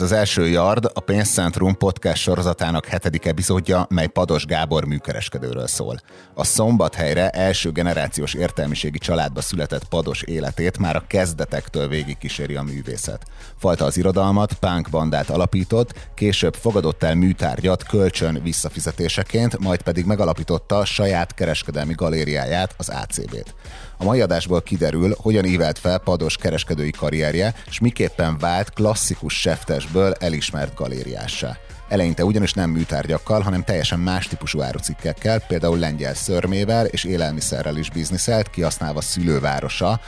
Ez az első Yard, a Pénzcentrum podcast sorozatának hetedik epizódja, mely Pados Gábor műkereskedőről szól. A szombathelyre első generációs értelmiségi családba született Pados életét már a kezdetektől végig kíséri a művészet. Falta az irodalmat, punk bandát alapított, később fogadott el műtárgyat kölcsön visszafizetéseként, majd pedig megalapította saját kereskedelmi galériáját, az ACB-t. A mai adásból kiderül, hogyan ívelt fel Pados kereskedői karrierje, és miképpen vált klasszikus seftesből elismert galériássá. Eleinte ugyanis nem műtárgyakkal, hanem teljesen más típusú árucikkekkel, például lengyel szörmével és élelmiszerrel is bizniszelt, kihasználva szülővárosa,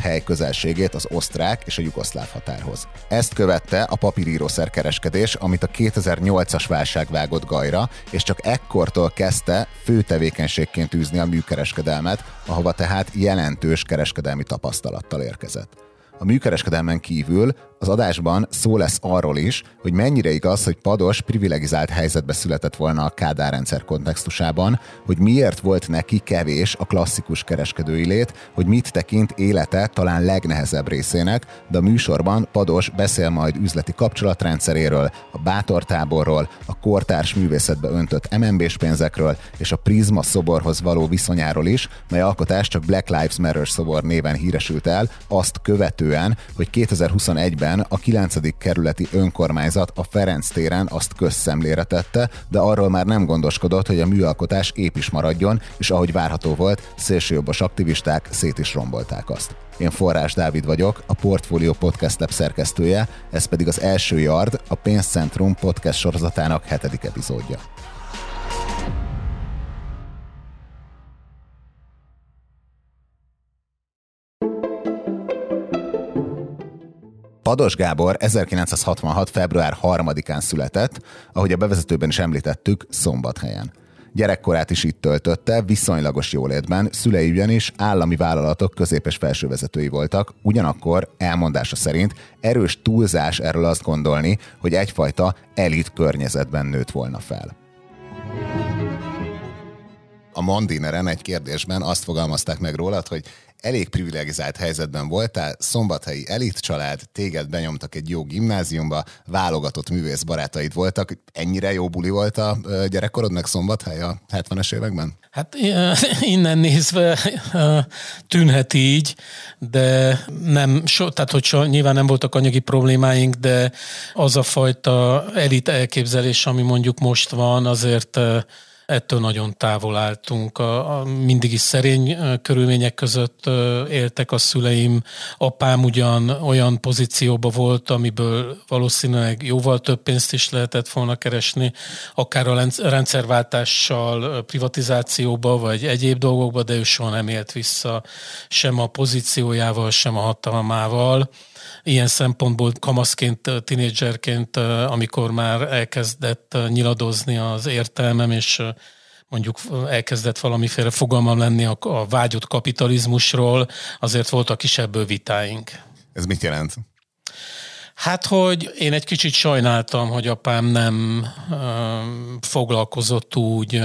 hely közelségét az osztrák és a jugoszláv határhoz. Ezt követte a papírírószer kereskedés, amit a 2008-as válság vágott gajra, és csak ekkortól kezdte fő tevékenységként űzni a műkereskedelmet, ahova tehát jelentős kereskedelmi tapasztalattal érkezett. A műkereskedelmen kívül az adásban szó lesz arról is, hogy mennyire igaz, hogy Pados privilegizált helyzetbe született volna a Kádár rendszer kontextusában, hogy miért volt neki kevés a klasszikus kereskedői lét, hogy mit tekint élete talán legnehezebb részének, de a műsorban Pados beszél majd üzleti kapcsolatrendszeréről, a bátor táborról, a kortárs művészetbe öntött MNB-s pénzekről és a Prisma szoborhoz való viszonyáról is, mely alkotás csak Black Lives Matter szobor néven híresült el, azt követően, hogy 2021-ben évben a 9. kerületi önkormányzat a Ferenc téren azt közszemlére tette, de arról már nem gondoskodott, hogy a műalkotás ép is maradjon, és ahogy várható volt, szélsőjobbos aktivisták szét is rombolták azt. Én Forrás Dávid vagyok, a Portfolio Podcast Lab szerkesztője, ez pedig az első Yard, a Pénzcentrum podcast sorozatának hetedik epizódja. Pados Gábor 1966. február 3-án született, ahogy a bevezetőben is említettük, Szombathelyen. Gyerekkorát is itt töltötte, viszonylagos jólétben, szülei ugyanis állami vállalatok középes felsővezetői voltak, ugyanakkor elmondása szerint erős túlzás erről azt gondolni, hogy egyfajta elit környezetben nőtt volna fel. A Mondineren egy kérdésben azt fogalmazták meg rólad, hogy elég privilegizált helyzetben voltál, szombathelyi elit család, téged benyomtak egy jó gimnáziumba, válogatott művész barátaid voltak. Ennyire jó buli volt a gyerekkorodnak szombathely a 70-es években? Hát innen nézve tűnhet így, de nem, so, tehát hogy so, nyilván nem voltak anyagi problémáink, de az a fajta elit elképzelés, ami mondjuk most van, azért ettől nagyon távol álltunk. A, a mindig is szerény körülmények között éltek a szüleim. Apám ugyan olyan pozícióban volt, amiből valószínűleg jóval több pénzt is lehetett volna keresni, akár a rendszerváltással, privatizációba, vagy egyéb dolgokba, de ő soha nem élt vissza sem a pozíciójával, sem a hatalmával ilyen szempontból kamaszként, tinédzserként, amikor már elkezdett nyiladozni az értelmem, és mondjuk elkezdett valamiféle fogalmam lenni a, a vágyott kapitalizmusról, azért voltak is ebből vitáink. Ez mit jelent? Hát, hogy én egy kicsit sajnáltam, hogy apám nem ö, foglalkozott úgy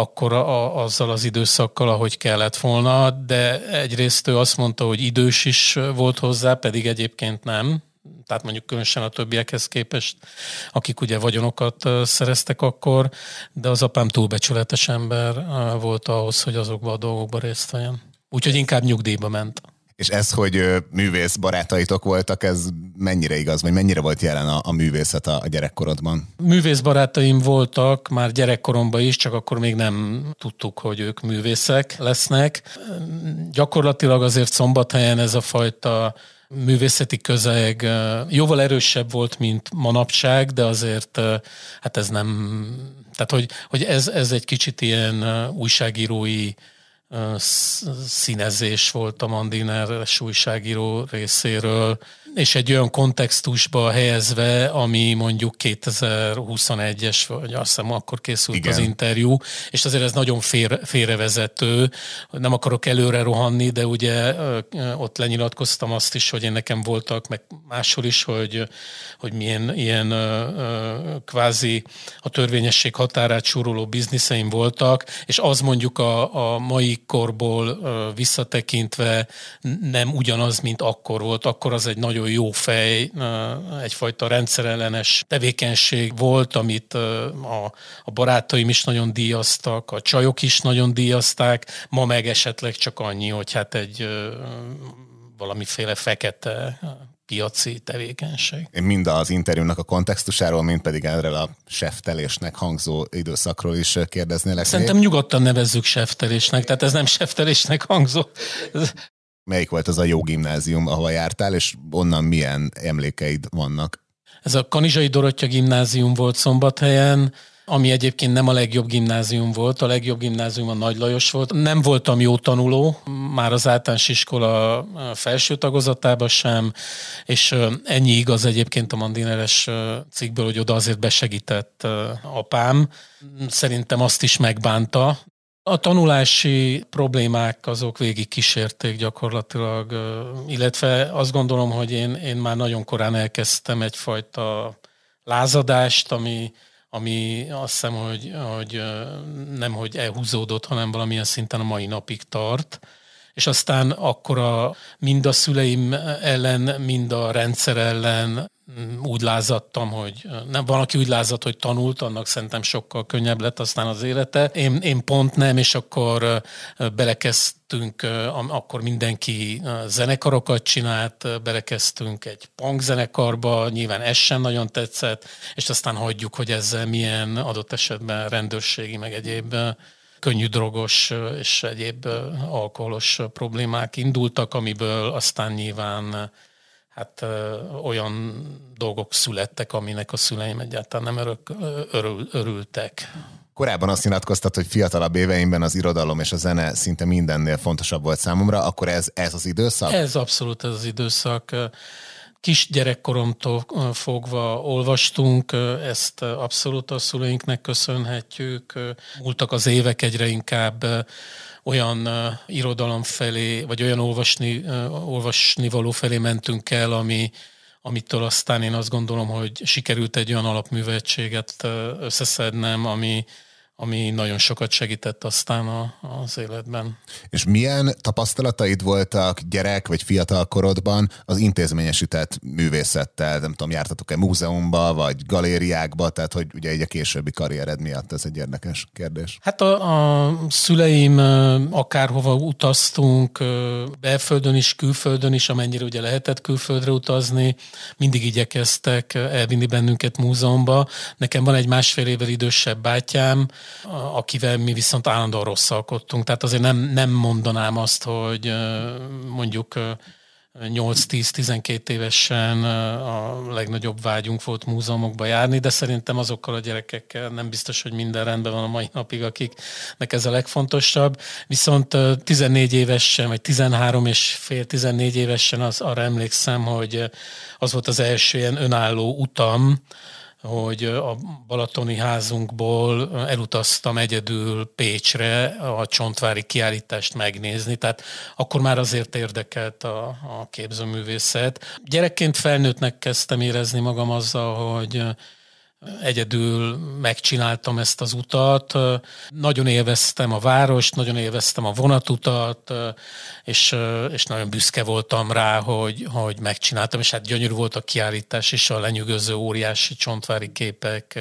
akkor a, azzal az időszakkal, ahogy kellett volna, de egyrészt ő azt mondta, hogy idős is volt hozzá, pedig egyébként nem, tehát mondjuk különösen a többiekhez képest, akik ugye vagyonokat szereztek akkor, de az apám túlbecsületes ember volt ahhoz, hogy azokba a dolgokba részt vegyen. Úgyhogy inkább nyugdíjba ment. És ez, hogy művész barátaitok voltak, ez mennyire igaz, vagy mennyire volt jelen a, a művészet a, a gyerekkorodban? Művész barátaim voltak már gyerekkoromban is, csak akkor még nem tudtuk, hogy ők művészek lesznek. Gyakorlatilag azért szombathelyen ez a fajta művészeti közeg jóval erősebb volt, mint manapság, de azért hát ez nem, tehát hogy, hogy ez, ez egy kicsit ilyen újságírói színezés volt a Mandiner újságíró részéről. És egy olyan kontextusba helyezve, ami mondjuk 2021-es, vagy azt hiszem akkor készült Igen. az interjú, és azért ez nagyon fér, félrevezető. Nem akarok előre rohanni, de ugye ott lenyilatkoztam azt is, hogy én nekem voltak, meg máshol is, hogy, hogy milyen ilyen kvázi a törvényesség határát súroló bizniszeim voltak, és az mondjuk a, a mai korból visszatekintve nem ugyanaz, mint akkor volt. Akkor az egy nagyon jó fej, egyfajta rendszerellenes tevékenység volt, amit a, a barátaim is nagyon díjaztak, a csajok is nagyon díjazták, ma meg esetleg csak annyi, hogy hát egy valamiféle fekete piaci tevékenység. Én mind az interjúnak a kontextusáról, mind pedig erről a seftelésnek hangzó időszakról is kérdeznélek. Szerintem nyugodtan nevezzük seftelésnek, tehát ez nem seftelésnek hangzó. Melyik volt az a jó gimnázium, ahova jártál, és onnan milyen emlékeid vannak? Ez a Kanizsai Dorottya gimnázium volt Szombathelyen, ami egyébként nem a legjobb gimnázium volt, a legjobb gimnázium a Nagy Lajos volt. Nem voltam jó tanuló, már az általános iskola felső tagozatában sem, és ennyi igaz egyébként a Mandineres cikkből, hogy oda azért besegített apám. Szerintem azt is megbánta, a tanulási problémák azok végig kísérték gyakorlatilag, illetve azt gondolom, hogy én, én már nagyon korán elkezdtem egyfajta lázadást, ami, ami azt hiszem, hogy, hogy nem hogy elhúzódott, hanem valamilyen szinten a mai napig tart. És aztán akkor a, mind a szüleim ellen, mind a rendszer ellen mm, úgy lázadtam, hogy nem, van, aki úgy lázadt, hogy tanult, annak szerintem sokkal könnyebb lett aztán az élete. Én, én pont nem, és akkor belekezdtünk, akkor mindenki zenekarokat csinált, belekezdtünk egy punk zenekarba, nyilván ez sem nagyon tetszett, és aztán hagyjuk, hogy ezzel milyen adott esetben rendőrségi, meg egyéb könnyű drogos és egyéb alkoholos problémák indultak, amiből aztán nyilván hát olyan dolgok születtek, aminek a szüleim egyáltalán nem örök, örül, örültek. Korábban azt nyilatkoztat, hogy fiatalabb éveimben az irodalom és a zene szinte mindennél fontosabb volt számomra, akkor ez, ez az időszak? Ez abszolút ez az időszak kis gyerekkoromtól fogva olvastunk, ezt abszolút a szüleinknek köszönhetjük. Múltak az évek egyre inkább olyan irodalom felé, vagy olyan olvasni, olvasni való felé mentünk el, ami, amitől aztán én azt gondolom, hogy sikerült egy olyan alapművetséget összeszednem, ami, ami nagyon sokat segített aztán a, az életben. És milyen tapasztalataid voltak gyerek vagy fiatal korodban az intézményesített művészettel? Nem tudom, jártatok-e múzeumba, vagy galériákba, tehát hogy ugye egy a későbbi karriered miatt ez egy érdekes kérdés. Hát a, a szüleim akárhova utaztunk, belföldön is, külföldön is, amennyire ugye lehetett külföldre utazni, mindig igyekeztek elvinni bennünket múzeumba. Nekem van egy másfél évvel idősebb bátyám, akivel mi viszont állandóan rosszalkodtunk. Tehát azért nem, nem mondanám azt, hogy mondjuk 8-10-12 évesen a legnagyobb vágyunk volt múzeumokba járni, de szerintem azokkal a gyerekekkel nem biztos, hogy minden rendben van a mai napig, akiknek ez a legfontosabb. Viszont 14 évesen, vagy 13 és fél 14 évesen az, arra emlékszem, hogy az volt az első ilyen önálló utam, hogy a balatoni házunkból elutaztam egyedül Pécsre a csontvári kiállítást megnézni, tehát akkor már azért érdekelt a, a képzőművészet. Gyerekként felnőttnek kezdtem érezni magam azzal, hogy egyedül megcsináltam ezt az utat. Nagyon élveztem a várost, nagyon élveztem a vonatutat, és, és nagyon büszke voltam rá, hogy, hogy megcsináltam, és hát gyönyörű volt a kiállítás, és a lenyűgöző óriási csontvári képek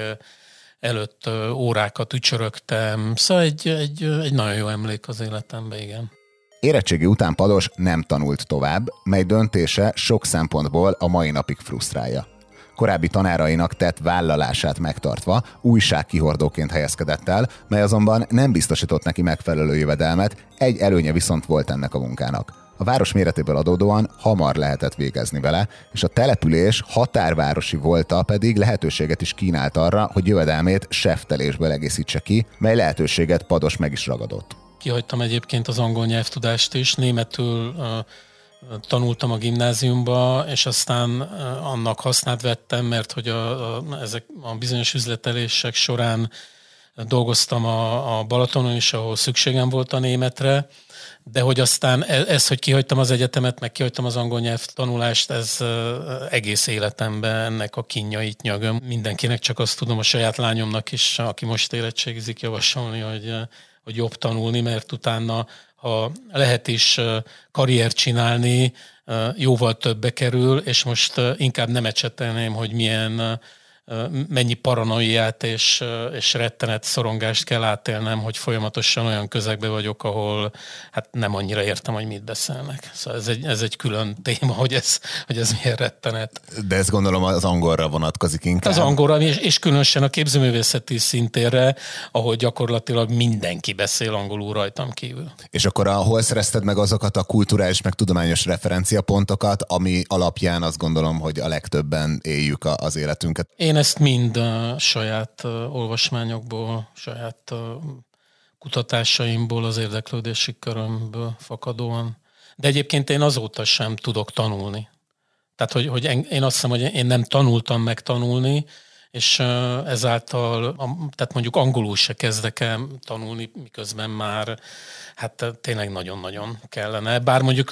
előtt órákat ücsörögtem. Szóval egy, egy, egy nagyon jó emlék az életemben, igen. Érettségi után Pados nem tanult tovább, mely döntése sok szempontból a mai napig frusztrálja korábbi tanárainak tett vállalását megtartva újságkihordóként helyezkedett el, mely azonban nem biztosított neki megfelelő jövedelmet, egy előnye viszont volt ennek a munkának. A város méretéből adódóan hamar lehetett végezni vele, és a település határvárosi volta pedig lehetőséget is kínált arra, hogy jövedelmét seftelésből egészítse ki, mely lehetőséget Pados meg is ragadott. Kihagytam egyébként az angol nyelvtudást is, németül tanultam a gimnáziumba, és aztán annak hasznát vettem, mert hogy a, a, ezek a bizonyos üzletelések során dolgoztam a, a Balatonon is, ahol szükségem volt a németre, de hogy aztán ez, ez, hogy kihagytam az egyetemet, meg kihagytam az angol nyelv tanulást, ez egész életemben ennek a kínjait nyagom. Mindenkinek csak azt tudom a saját lányomnak is, aki most érettségizik, javasolni, hogy, hogy jobb tanulni, mert utána, ha lehet is karriert csinálni, jóval többe kerül, és most inkább nem ecsetelném, hogy milyen mennyi paranoiát és, és rettenet szorongást kell átélnem, hogy folyamatosan olyan közegbe vagyok, ahol hát nem annyira értem, hogy mit beszélnek. Szóval ez egy, ez egy külön téma, hogy ez, hogy ez milyen rettenet. De ezt gondolom az angolra vonatkozik inkább. Az angolra, és, és különösen a képzőművészeti szintére, ahol gyakorlatilag mindenki beszél angolul rajtam kívül. És akkor a, hol szerezted meg azokat a kulturális, meg tudományos referenciapontokat, ami alapján azt gondolom, hogy a legtöbben éljük az életünket? Én ezt mind a saját olvasmányokból, saját kutatásaimból, az érdeklődési körömből fakadóan. De egyébként én azóta sem tudok tanulni. Tehát, hogy, hogy én azt hiszem, hogy én nem tanultam meg tanulni, és ezáltal, tehát mondjuk angolul se kezdek el tanulni, miközben már hát tényleg nagyon-nagyon kellene. Bár mondjuk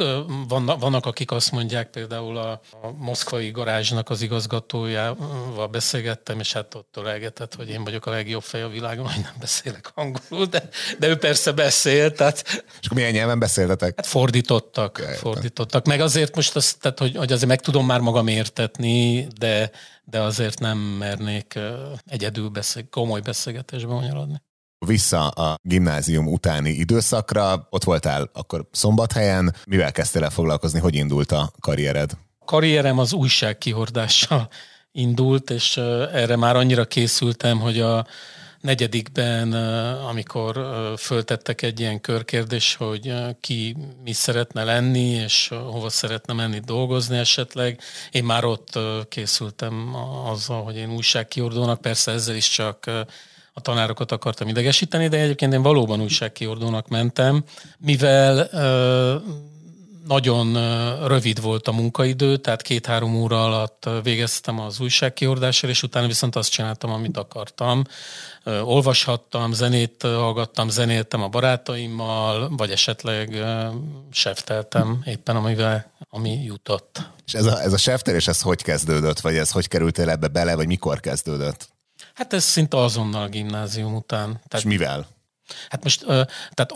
vannak, vannak akik azt mondják, például a, a moszkvai garázsnak az igazgatójával beszélgettem, és hát ott elgetett, hogy én vagyok a legjobb fej a világon, hogy nem beszélek angolul, de, de ő persze beszél, tehát... És akkor milyen nyelven beszéltetek? Hát fordítottak, Jaj, fordítottak. Meg azért most azt, tehát, hogy, hogy azért meg tudom már magam értetni, de, de azért nem mernék egyedül beszél, komoly beszélgetésbe bonyolodni. Vissza a gimnázium utáni időszakra, ott voltál akkor szombathelyen, mivel kezdtél el foglalkozni, hogy indult a karriered? A karrierem az újság kihordással indult, és erre már annyira készültem, hogy a negyedikben, amikor föltettek egy ilyen körkérdés, hogy ki mi szeretne lenni, és hova szeretne menni dolgozni esetleg, én már ott készültem azzal, hogy én újságkiordónak, persze ezzel is csak a tanárokat akartam idegesíteni, de egyébként én valóban újságkiordónak mentem, mivel nagyon rövid volt a munkaidő, tehát két-három óra alatt végeztem az újságkiordással, és utána viszont azt csináltam, amit akartam. Olvashattam, zenét hallgattam, zenéltem a barátaimmal, vagy esetleg sefteltem éppen, amivel, ami jutott. És ez a, ez a seftelés, ez hogy kezdődött, vagy ez hogy kerültél ebbe bele, vagy mikor kezdődött? Hát ez szinte azonnal a gimnázium után. Tehát, És mivel? Hát most tehát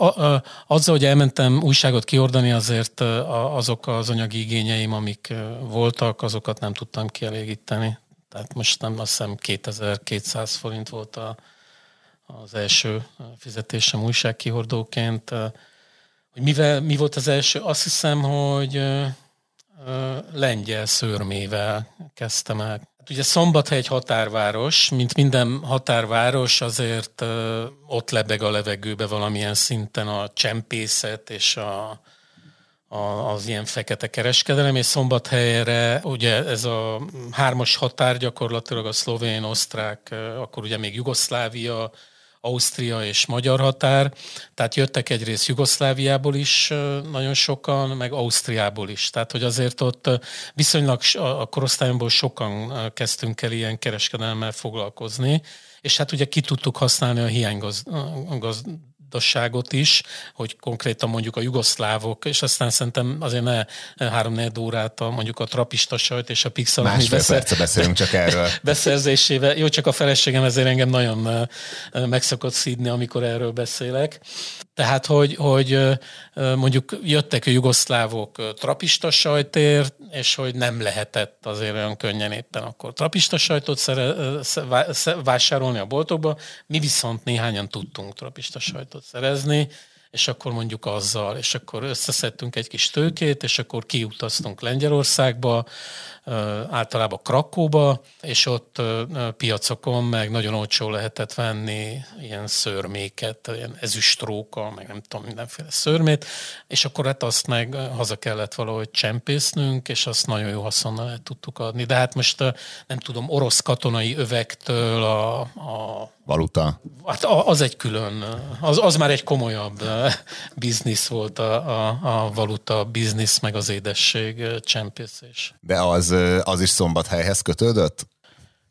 azzal, hogy elmentem újságot kiordani, azért azok az anyagi igényeim, amik voltak, azokat nem tudtam kielégíteni. Tehát most nem azt hiszem 2200 forint volt a, az első fizetésem újságkihordóként. Hogy mivel, mi volt az első? Azt hiszem, hogy lengyel szörmével kezdtem el ugye Szombathely egy határváros, mint minden határváros, azért ott lebeg a levegőbe valamilyen szinten a csempészet és a, a, az ilyen fekete kereskedelem, és Szombathelyre ugye ez a hármas határ gyakorlatilag a szlovén, osztrák, akkor ugye még Jugoszlávia, Ausztria és magyar határ, tehát jöttek egyrészt Jugoszláviából is nagyon sokan, meg Ausztriából is. Tehát, hogy azért ott viszonylag a korosztályomból sokan kezdtünk el ilyen kereskedelemmel foglalkozni, és hát ugye ki tudtuk használni a hiánygaz, gazdaságot is, hogy konkrétan mondjuk a jugoszlávok, és aztán szerintem azért ne három órát a, mondjuk a trapista sajt és a pixel. Másfél beszer... perce beszélünk csak erről. beszerzésével. Jó, csak a feleségem ezért engem nagyon megszokott szídni, amikor erről beszélek. Tehát, hogy, hogy mondjuk jöttek a jugoszlávok trapista sajtért, és hogy nem lehetett azért olyan könnyen éppen akkor trapista sajtot szere, vásárolni a boltokba, mi viszont néhányan tudtunk trapista sajtot szerezni, és akkor mondjuk azzal, és akkor összeszedtünk egy kis tőkét, és akkor kiutaztunk Lengyelországba, általában Krakóba, és ott piacokon meg nagyon olcsó lehetett venni ilyen szörméket, ilyen ezüstróka, meg nem tudom, mindenféle szörmét, és akkor hát azt meg haza kellett valahogy csempésznünk, és azt nagyon jó haszonnal tudtuk adni. De hát most nem tudom, orosz katonai övektől a, a valuta. Hát az egy külön, az, az már egy komolyabb biznisz volt a, a, a valuta biznisz, meg az édesség csempészés. De az, az is szombathelyhez kötődött?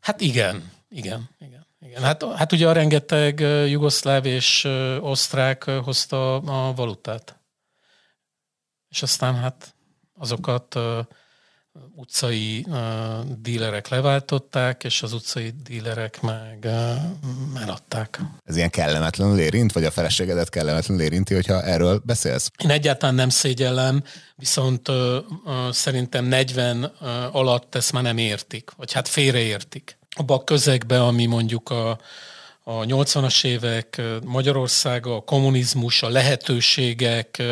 Hát igen, igen, igen. Igen, hát, hát ugye a rengeteg jugoszláv és osztrák hozta a valutát. És aztán hát azokat utcai uh, dílerek leváltották, és az utcai dílerek meg uh, eladták. Ez ilyen kellemetlenül érint, vagy a feleségedet kellemetlenül érinti, hogyha erről beszélsz? Én egyáltalán nem szégyellem, viszont uh, uh, szerintem 40 uh, alatt ezt már nem értik, vagy hát félreértik. Abba a közegbe, ami mondjuk a, a 80-as évek Magyarországa, a kommunizmus, a lehetőségek,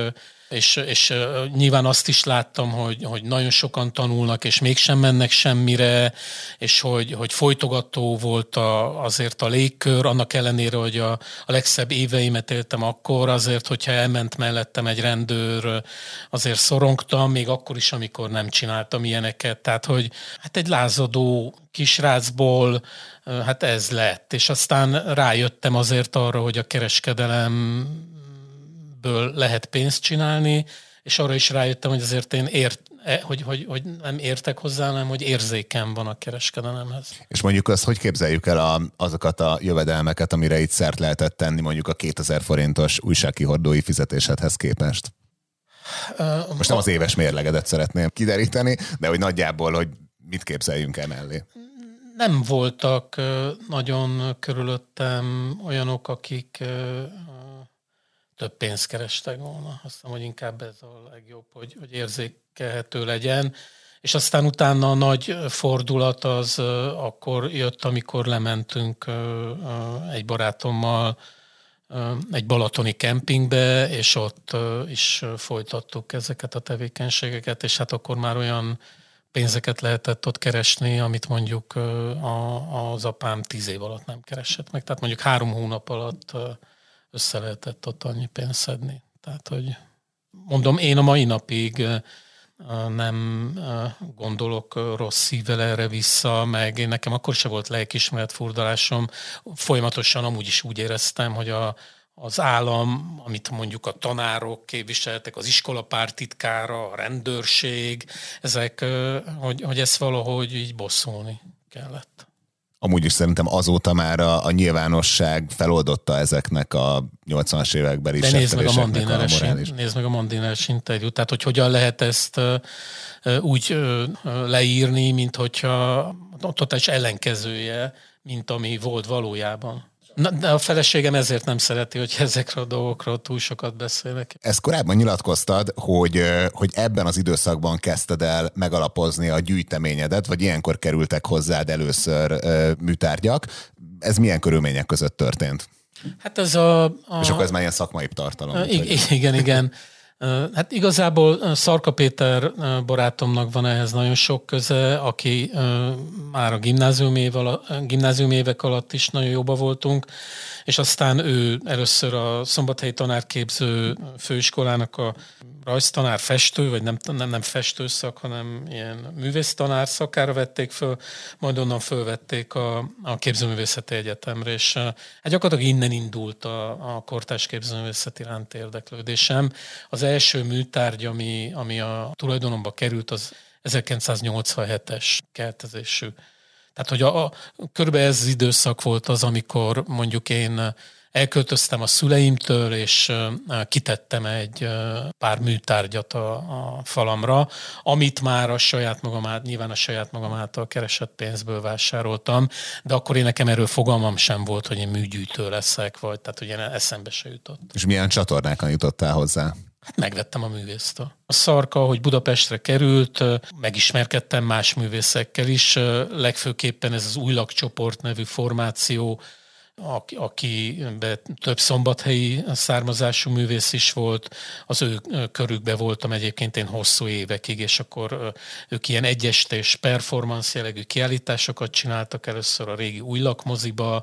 és, és nyilván azt is láttam, hogy, hogy nagyon sokan tanulnak, és mégsem mennek semmire, és hogy, hogy folytogató volt a, azért a légkör, annak ellenére, hogy a, a legszebb éveimet éltem akkor, azért, hogyha elment mellettem egy rendőr, azért szorongtam, még akkor is, amikor nem csináltam ilyeneket. Tehát, hogy hát egy lázadó kisrácból hát ez lett. És aztán rájöttem azért arra, hogy a kereskedelem ből lehet pénzt csinálni, és arra is rájöttem, hogy azért én ért, e, hogy, hogy, hogy nem értek hozzá, hanem hogy érzékem van a kereskedelemhez. És mondjuk azt, hogy képzeljük el a, azokat a jövedelmeket, amire itt szert lehetett tenni mondjuk a 2000 forintos újságkihordói fizetésedhez képest? Most nem az éves mérlegedet szeretném kideríteni, de hogy nagyjából, hogy mit képzeljünk el mellé. Nem voltak nagyon körülöttem olyanok, akik több pénzt kerestek volna. Azt hiszem, hogy inkább ez a legjobb, hogy, hogy érzékelhető legyen. És aztán utána a nagy fordulat az akkor jött, amikor lementünk egy barátommal egy balatoni kempingbe, és ott is folytattuk ezeket a tevékenységeket, és hát akkor már olyan pénzeket lehetett ott keresni, amit mondjuk az apám tíz év alatt nem keresett meg. Tehát mondjuk három hónap alatt össze lehetett ott annyi pénzt szedni. Tehát, hogy mondom, én a mai napig nem gondolok rossz szívvel erre vissza, meg én nekem akkor se volt lelkismeret furdalásom. Folyamatosan amúgy is úgy éreztem, hogy a, az állam, amit mondjuk a tanárok képviseltek, az iskolapártitkára, a rendőrség, ezek, hogy, hogy ezt valahogy így bosszulni kellett. Amúgy is szerintem azóta már a, a nyilvánosság feloldotta ezeknek a 80-as években is. De nézd meg a Mandineres, nézd meg a Mandineres interjút, tehát hogy hogyan lehet ezt úgy leírni, mint hogyha totális ellenkezője, mint ami volt valójában. Na, de a feleségem ezért nem szereti, hogy ezekről a dolgokról túl sokat beszélek. Ezt korábban nyilatkoztad, hogy, hogy ebben az időszakban kezdted el megalapozni a gyűjteményedet, vagy ilyenkor kerültek hozzád először műtárgyak. Ez milyen körülmények között történt? Hát ez a... a... És akkor ez már ilyen szakmai tartalom. Igen, igen, igen. Hát igazából Szarka Péter barátomnak van ehhez nagyon sok köze, aki már a gimnázium, évek alatt is nagyon jóba voltunk, és aztán ő először a Szombathelyi Tanárképző Főiskolának a rajztanár festő, vagy nem, nem, nem festőszak, hanem ilyen művésztanár szakára vették föl, majd onnan fölvették a, a Képzőművészeti Egyetemre, és hát gyakorlatilag innen indult a, a kortás képzőművészet iránt érdeklődésem. Az első műtárgy, ami, ami a tulajdonomba került, az 1987-es keltezésű. Tehát, hogy a, a, körülbelül ez az időszak volt az, amikor mondjuk én elköltöztem a szüleimtől, és kitettem egy pár műtárgyat a, a falamra, amit már a saját magam át, nyilván a saját magam által keresett pénzből vásároltam, de akkor én nekem erről fogalmam sem volt, hogy én műgyűjtő leszek, vagy tehát hogy eszembe se jutott. És milyen csatornákon jutottál hozzá? Hát megvettem a művésztől. A Szarka, hogy Budapestre került, megismerkedtem más művészekkel is, legfőképpen ez az új csoport nevű formáció, aki több szombathelyi származású művész is volt, az ő körükbe voltam egyébként én hosszú évekig, és akkor ők ilyen egyestés performance jellegű kiállításokat csináltak először a régi új lakmoziba,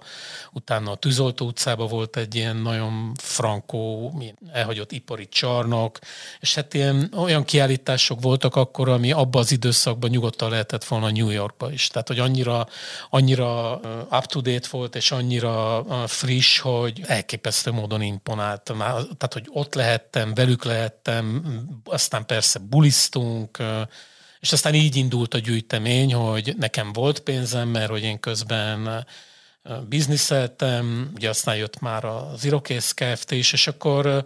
utána a Tűzoltó utcába volt egy ilyen nagyon frankó, elhagyott ipari csarnok, és hát ilyen olyan kiállítások voltak akkor, ami abban az időszakban nyugodtan lehetett volna New Yorkba is. Tehát, hogy annyira, annyira up-to-date volt, és annyira friss, hogy elképesztő módon imponált. Tehát, hogy ott lehettem, velük lehettem, aztán persze bulisztunk, és aztán így indult a gyűjtemény, hogy nekem volt pénzem, mert hogy én közben bizniszeltem, ugye aztán jött már az Irokész Kft. is, és akkor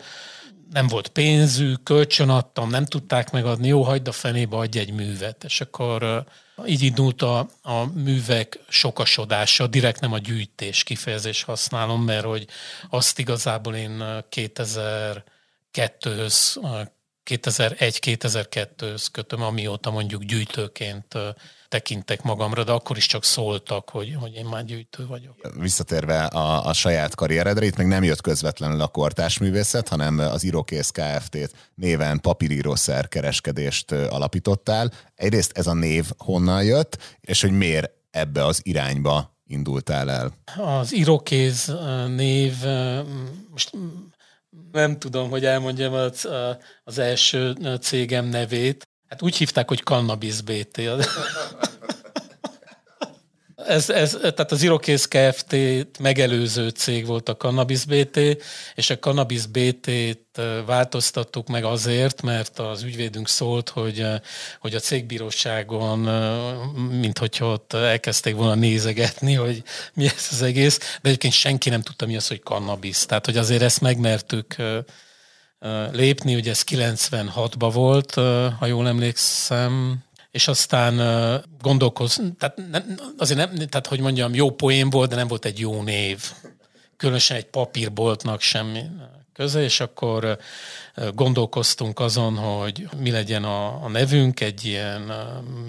nem volt pénzük, kölcsön adtam, nem tudták megadni, jó, hagyd a fenébe, adj egy művet. És akkor így indult a, a művek sokasodása, direkt nem a gyűjtés kifejezés használom, mert hogy azt igazából én 2002-höz 2001-2002-höz kötöm, amióta mondjuk gyűjtőként tekintek magamra, de akkor is csak szóltak, hogy, hogy én már gyűjtő vagyok. Visszatérve a, a saját karrieredre, itt még nem jött közvetlenül a kortás művészet, hanem az Irokész Kft-t néven papírírószer kereskedést alapítottál. Egyrészt ez a név honnan jött, és hogy miért ebbe az irányba indultál el? Az Irokéz név, most nem tudom, hogy elmondjam az, az első cégem nevét. Hát úgy hívták, hogy Cannabis BT. Ez, ez, tehát az Irokész Kft. megelőző cég volt a Cannabis BT, és a Cannabis BT-t változtattuk meg azért, mert az ügyvédünk szólt, hogy, hogy a cégbíróságon, mint hogyha ott elkezdték volna nézegetni, hogy mi ez az egész, de egyébként senki nem tudta, mi az, hogy cannabis. Tehát, hogy azért ezt megmertük lépni, ugye ez 96-ban volt, ha jól emlékszem, és aztán gondolkoz, tehát nem, azért nem, tehát hogy mondjam, jó poén volt, de nem volt egy jó név. Különösen egy papírboltnak semmi köze, és akkor gondolkoztunk azon, hogy mi legyen a, a nevünk egy ilyen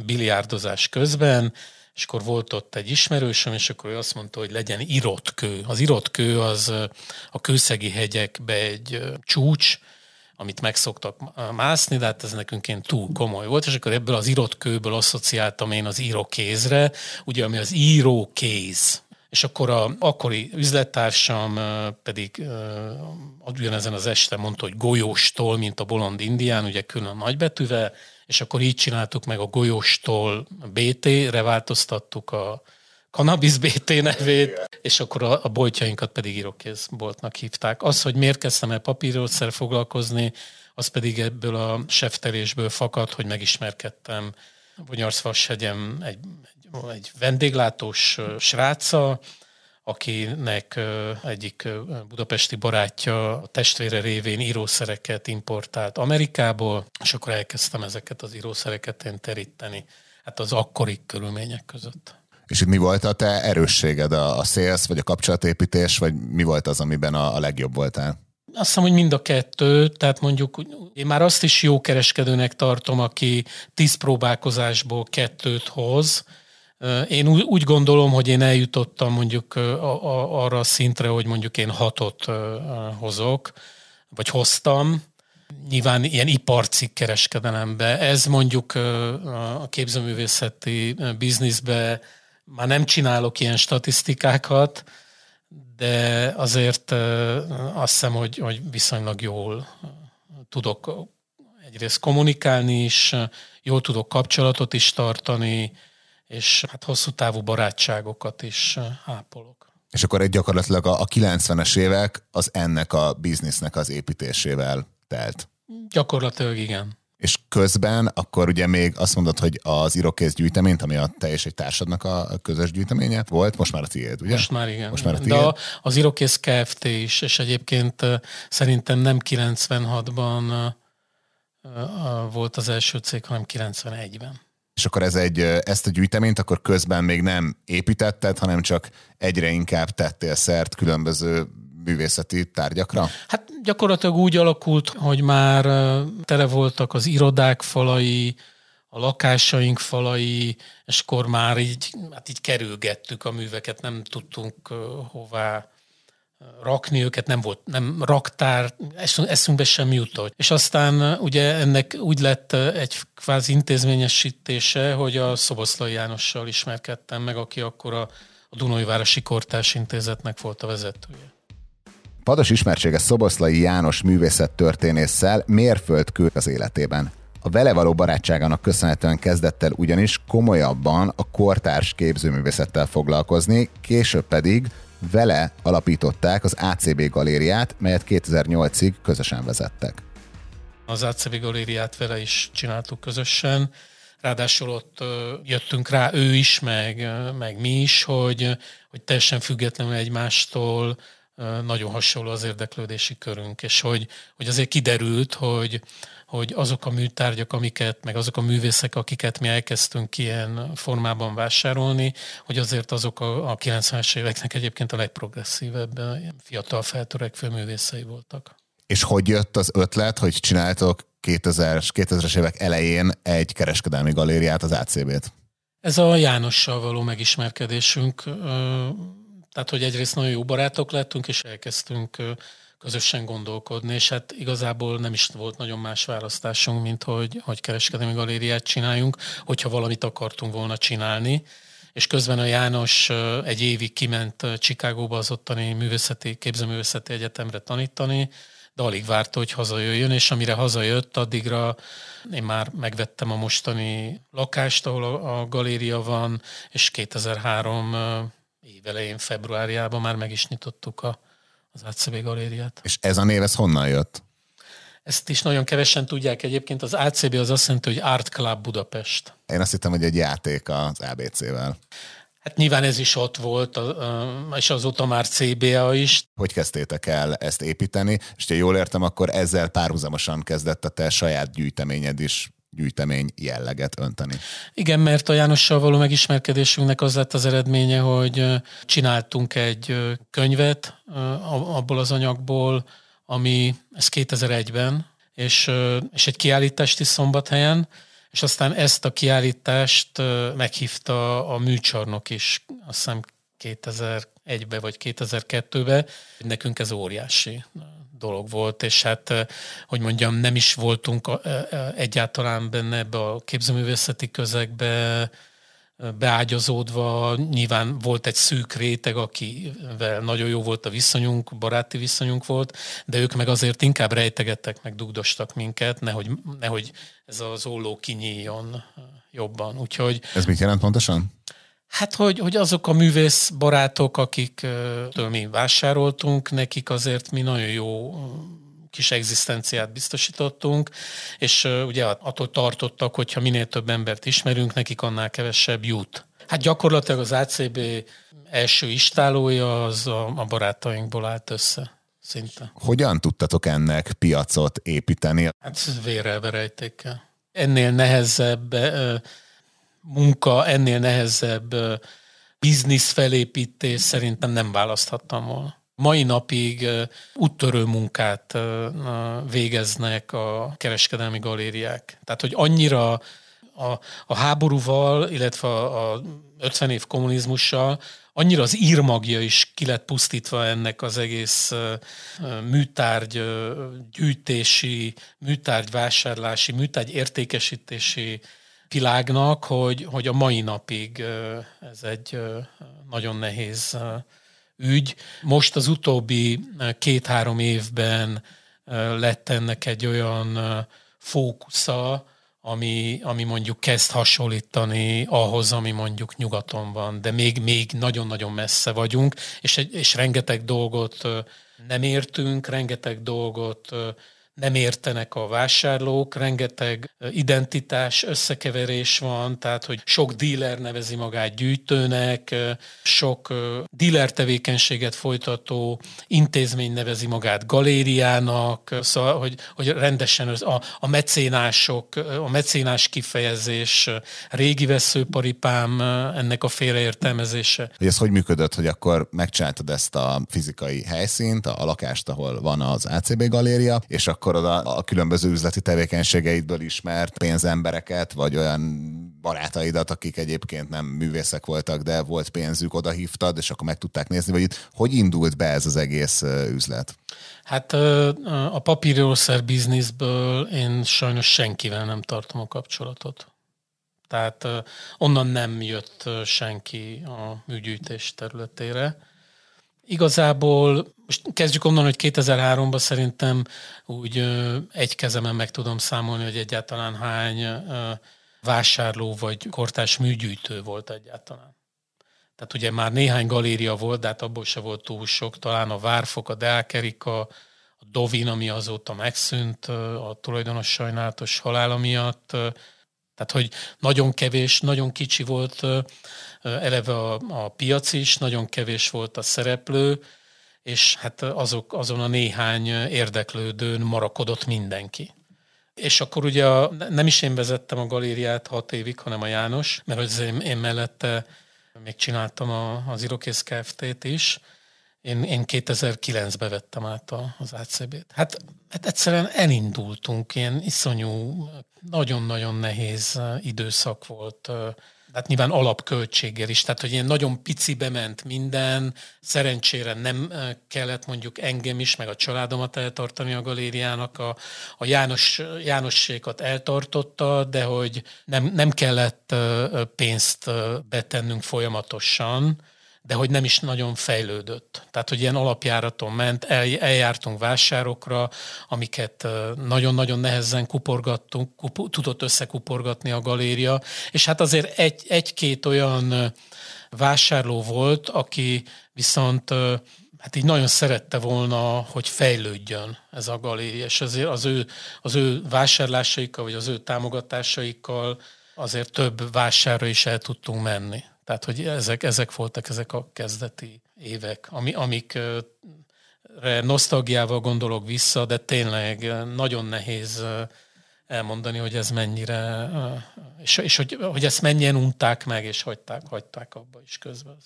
biliárdozás közben, és akkor volt ott egy ismerősöm, és akkor ő azt mondta, hogy legyen írott kő. Az írott kő az a kőszegi hegyekbe egy csúcs, amit megszoktak mászni, de hát ez nekünk én túl komoly volt, és akkor ebből az írott kőből asszociáltam én az írókézre, ugye ami az írókéz. És akkor a akkori üzlettársam pedig ugyanezen az este mondta, hogy golyóstól, mint a bolond indián, ugye külön nagybetűvel, és akkor így csináltuk meg a golyóstól BT-re változtattuk a Cannabis BT nevét, és akkor a, a boltjainkat pedig boltnak hívták. Az, hogy miért kezdtem el papírószer foglalkozni, az pedig ebből a seftelésből fakad, hogy megismerkedtem Vonyarszvashegyen egy, egy, egy vendéglátós sráca, akinek egyik budapesti barátja a testvére révén írószereket importált Amerikából, és akkor elkezdtem ezeket az írószereket én teríteni, hát az akkori körülmények között. És itt mi volt a te erősséged, a, a sales, vagy a kapcsolatépítés, vagy mi volt az, amiben a, a legjobb voltál? Azt hiszem, hogy mind a kettő, tehát mondjuk én már azt is jó kereskedőnek tartom, aki tíz próbálkozásból kettőt hoz. Én úgy gondolom, hogy én eljutottam mondjuk arra a szintre, hogy mondjuk én hatot hozok, vagy hoztam, nyilván ilyen iparcik kereskedelembe. Ez mondjuk a képzőművészeti bizniszbe már nem csinálok ilyen statisztikákat, de azért azt hiszem, hogy, hogy viszonylag jól tudok egyrészt kommunikálni is, jól tudok kapcsolatot is tartani, és hát hosszú távú barátságokat is ápolok. És akkor egy gyakorlatilag a 90-es évek az ennek a biznisznek az építésével telt. Gyakorlatilag igen és közben akkor ugye még azt mondod, hogy az irokész gyűjteményt, ami a te és egy társadnak a közös gyűjteménye volt, most már a tiéd, ugye? Most már igen. Most már a tiéd. De az irokész Kft. is, és egyébként szerintem nem 96-ban volt az első cég, hanem 91-ben. És akkor ez egy, ezt a gyűjteményt akkor közben még nem építetted, hanem csak egyre inkább tettél szert különböző művészeti tárgyakra? Hát gyakorlatilag úgy alakult, hogy már tele voltak az irodák falai, a lakásaink falai, és akkor már így, hát így kerülgettük a műveket, nem tudtunk hová rakni őket, nem volt, nem raktár, eszünkbe sem jutott. És aztán ugye ennek úgy lett egy kvázi intézményesítése, hogy a Szoboszlai Jánossal ismerkedtem meg, aki akkor a, a Dunai Városi Kortárs Intézetnek volt a vezetője. Pados ismertsége Szoboszlai János művészettörténésszel mérföldkő az életében. A vele való barátságának köszönhetően kezdett el ugyanis komolyabban a kortárs képzőművészettel foglalkozni, később pedig Vele alapították az ACB galériát, melyet 2008-ig közösen vezettek. Az ACB galériát vele is csináltuk közösen. Ráadásul ott jöttünk rá ő is, meg, meg mi is, hogy, hogy teljesen függetlenül egymástól nagyon hasonló az érdeklődési körünk, és hogy, hogy azért kiderült, hogy, hogy azok a műtárgyak, amiket, meg azok a művészek, akiket mi elkezdtünk ilyen formában vásárolni, hogy azért azok a, a 90-es éveknek egyébként a legprogresszívebb, fiatal feltörekvő művészei voltak. És hogy jött az ötlet, hogy csináltok 2000-es, 2000-es évek elején egy kereskedelmi galériát, az ACB-t? Ez a Jánossal való megismerkedésünk. Tehát, hogy egyrészt nagyon jó barátok lettünk, és elkezdtünk közösen gondolkodni, és hát igazából nem is volt nagyon más választásunk, mint hogy, hogy kereskedelmi galériát csináljunk, hogyha valamit akartunk volna csinálni. És közben a János egy évig kiment Csikágóba az ottani művészeti, képzőművészeti egyetemre tanítani, de alig várta, hogy hazajöjjön, és amire hazajött, addigra én már megvettem a mostani lakást, ahol a, galéria van, és 2003 évelején, februárjában már meg is nyitottuk a, az ACB galériát. És ez a név, ez honnan jött? Ezt is nagyon kevesen tudják egyébként. Az ACB az azt jelenti, hogy Art Club Budapest. Én azt hittem, hogy egy játék az ABC-vel. Hát nyilván ez is ott volt, és azóta már CBA is. Hogy kezdtétek el ezt építeni? És ha jól értem, akkor ezzel párhuzamosan kezdett a te saját gyűjteményed is gyűjtemény jelleget önteni. Igen, mert a Jánossal való megismerkedésünknek az lett az eredménye, hogy csináltunk egy könyvet abból az anyagból, ami ez 2001-ben, és, és egy kiállítást is szombathelyen, és aztán ezt a kiállítást meghívta a műcsarnok is, azt hiszem 2001-be vagy 2002-be. Nekünk ez óriási dolog volt, és hát, hogy mondjam, nem is voltunk egyáltalán benne ebbe a képzőművészeti közegbe, beágyazódva, nyilván volt egy szűk réteg, akivel nagyon jó volt a viszonyunk, baráti viszonyunk volt, de ők meg azért inkább rejtegettek, meg dugdostak minket, nehogy, nehogy ez az olló kinyíljon jobban. Úgyhogy... Ez mit jelent pontosan? Hát, hogy, hogy azok a művész barátok, akiktől mi vásároltunk, nekik azért mi nagyon jó kis egzisztenciát biztosítottunk, és ugye attól tartottak, hogyha minél több embert ismerünk, nekik annál kevesebb jut. Hát gyakorlatilag az ACB első istálója az a, a barátainkból állt össze. Szinte. Hogyan tudtatok ennek piacot építeni? Hát vérrel verejtékkel. Ennél nehezebb munka, ennél nehezebb biznisz felépítés szerintem nem választhattam volna. Mai napig úttörő munkát végeznek a kereskedelmi galériák. Tehát, hogy annyira a, a háborúval, illetve a, a 50 év kommunizmussal annyira az írmagja is ki lett pusztítva ennek az egész műtárgy gyűjtési, műtárgy vásárlási, műtárgy értékesítési világnak, hogy, hogy a mai napig ez egy nagyon nehéz ügy. Most az utóbbi két-három évben lett ennek egy olyan fókusza, ami, ami mondjuk kezd hasonlítani ahhoz, ami mondjuk nyugaton van, de még, még nagyon-nagyon messze vagyunk, és, és rengeteg dolgot nem értünk, rengeteg dolgot nem értenek a vásárlók, rengeteg identitás összekeverés van, tehát hogy sok díler nevezi magát gyűjtőnek, sok díler tevékenységet folytató intézmény nevezi magát galériának, szóval, hogy, hogy rendesen a, a mecénások, a mecénás kifejezés, régi veszőparipám ennek a félreértelmezése. Hogy ez hogy működött, hogy akkor megcsináltad ezt a fizikai helyszínt, a lakást, ahol van az ACB galéria, és akkor akkor oda a különböző üzleti tevékenységeidből ismert pénzembereket, vagy olyan barátaidat, akik egyébként nem művészek voltak, de volt pénzük, oda hívtad, és akkor meg tudták nézni, vagy itt hogy indult be ez az egész üzlet? Hát a papírószer bizniszből én sajnos senkivel nem tartom a kapcsolatot. Tehát onnan nem jött senki a műgyűjtés területére. Igazából most kezdjük onnan, hogy 2003-ban szerintem úgy egy kezemen meg tudom számolni, hogy egyáltalán hány vásárló vagy kortás műgyűjtő volt egyáltalán. tehát ugye már néhány galéria volt, de hát abból se volt túl sok, talán a Várfok, a Deákerika, a Dovin, ami azóta megszűnt a tulajdonos sajnálatos halála miatt, tehát, hogy nagyon kevés, nagyon kicsi volt eleve a, a piac is, nagyon kevés volt a szereplő, és hát azok, azon a néhány érdeklődőn marakodott mindenki. És akkor ugye a, nem is én vezettem a galériát hat évig, hanem a János, mert az én, én mellette még csináltam a, az Irokész Kft-t is. Én, én 2009-ben vettem át a, az ACB-t. Hát, hát egyszerűen elindultunk, ilyen iszonyú, nagyon-nagyon nehéz időszak volt hát nyilván alapköltséggel is, tehát hogy ilyen nagyon picibe ment minden, szerencsére nem kellett mondjuk engem is, meg a családomat eltartani a galériának, a, a János, Jánossékat eltartotta, de hogy nem, nem kellett pénzt betennünk folyamatosan, de hogy nem is nagyon fejlődött. Tehát, hogy ilyen alapjáraton ment, el, eljártunk vásárokra, amiket nagyon-nagyon nehezen kuporgattunk, kup, tudott összekuporgatni a galéria, és hát azért egy, egy-két olyan vásárló volt, aki viszont hát így nagyon szerette volna, hogy fejlődjön ez a galéria, és azért az ő, az ő vásárlásaikkal, vagy az ő támogatásaikkal azért több vásárra is el tudtunk menni. Tehát, hogy ezek, ezek voltak ezek a kezdeti évek, ami, amikre nosztalgiával gondolok vissza, de tényleg nagyon nehéz elmondani, hogy ez mennyire, és, és hogy, hogy ezt mennyien unták meg, és hagyták, hagyták abba is közben.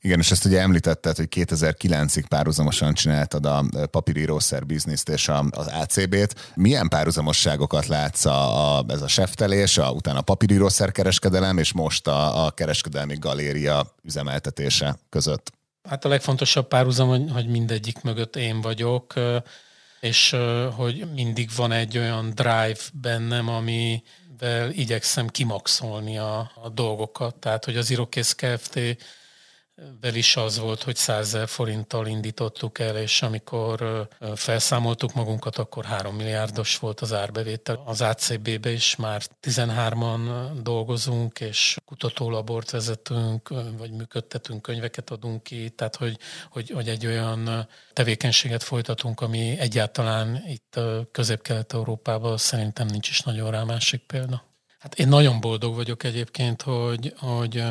Igen, és ezt ugye említetted, hogy 2009-ig párhuzamosan csináltad a papírírószer bizniszt és a, az ACB-t. Milyen párhuzamosságokat látsz a, a, ez a seftelés, a, utána a papírírószer kereskedelem, és most a, a kereskedelmi galéria üzemeltetése között? Hát a legfontosabb párhuzam, hogy, hogy mindegyik mögött én vagyok és hogy mindig van egy olyan drive bennem, amivel igyekszem kimaxolni a, a dolgokat. Tehát, hogy az Irokész Kft vel is az volt, hogy 100 forinttal indítottuk el, és amikor felszámoltuk magunkat, akkor 3 milliárdos volt az árbevétel. Az ACB-be is már 13-an dolgozunk, és kutatólabort vezetünk, vagy működtetünk, könyveket adunk ki, tehát hogy, hogy, hogy egy olyan tevékenységet folytatunk, ami egyáltalán itt Közép-Kelet-Európában szerintem nincs is nagyon rá másik példa. Hát én nagyon boldog vagyok egyébként, hogy, hogy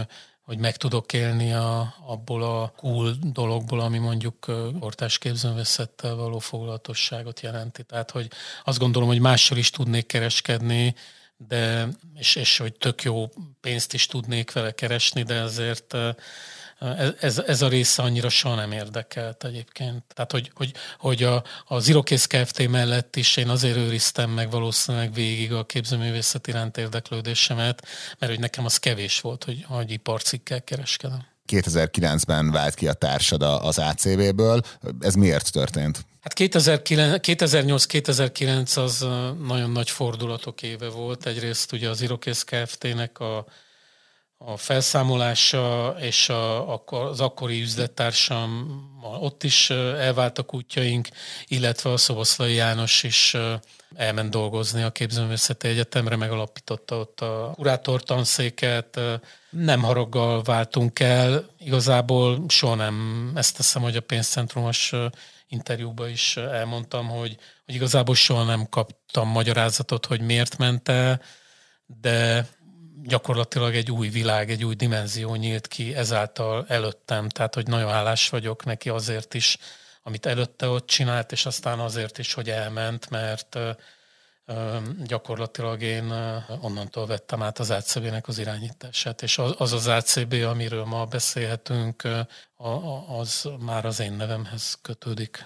hogy meg tudok élni a, abból a cool dologból, ami mondjuk kortás képzőművészettel való foglalatosságot jelenti. Tehát, hogy azt gondolom, hogy mással is tudnék kereskedni, de, és, és hogy tök jó pénzt is tudnék vele keresni, de azért ez, ez a része annyira soha nem érdekelt egyébként. Tehát, hogy, hogy, hogy a, az Irokész Kft. mellett is én azért őriztem meg valószínűleg végig a képzőművészet iránt érdeklődésemet, mert hogy nekem az kevés volt, hogy, hogy iparcikkel kereskedem. 2009-ben vált ki a társad az ACV-ből. Ez miért történt? Hát 2008-2009 az nagyon nagy fordulatok éve volt. Egyrészt ugye az Irokész Kft-nek a a felszámolása és a, az akkori üzlettársam, ott is elváltak útjaink, illetve a Szoboszlai János is elment dolgozni a Képzőművészeti Egyetemre, megalapította ott a kurátor tanszéket, nem haraggal váltunk el, igazából soha nem, ezt teszem, hogy a pénzcentrumos interjúban is elmondtam, hogy, hogy igazából soha nem kaptam magyarázatot, hogy miért ment el, de gyakorlatilag egy új világ, egy új dimenzió nyílt ki ezáltal előttem, tehát hogy nagyon hálás vagyok neki azért is, amit előtte ott csinált, és aztán azért is, hogy elment, mert gyakorlatilag én onnantól vettem át az ACB-nek az irányítását, és az az ACB, amiről ma beszélhetünk, az már az én nevemhez kötődik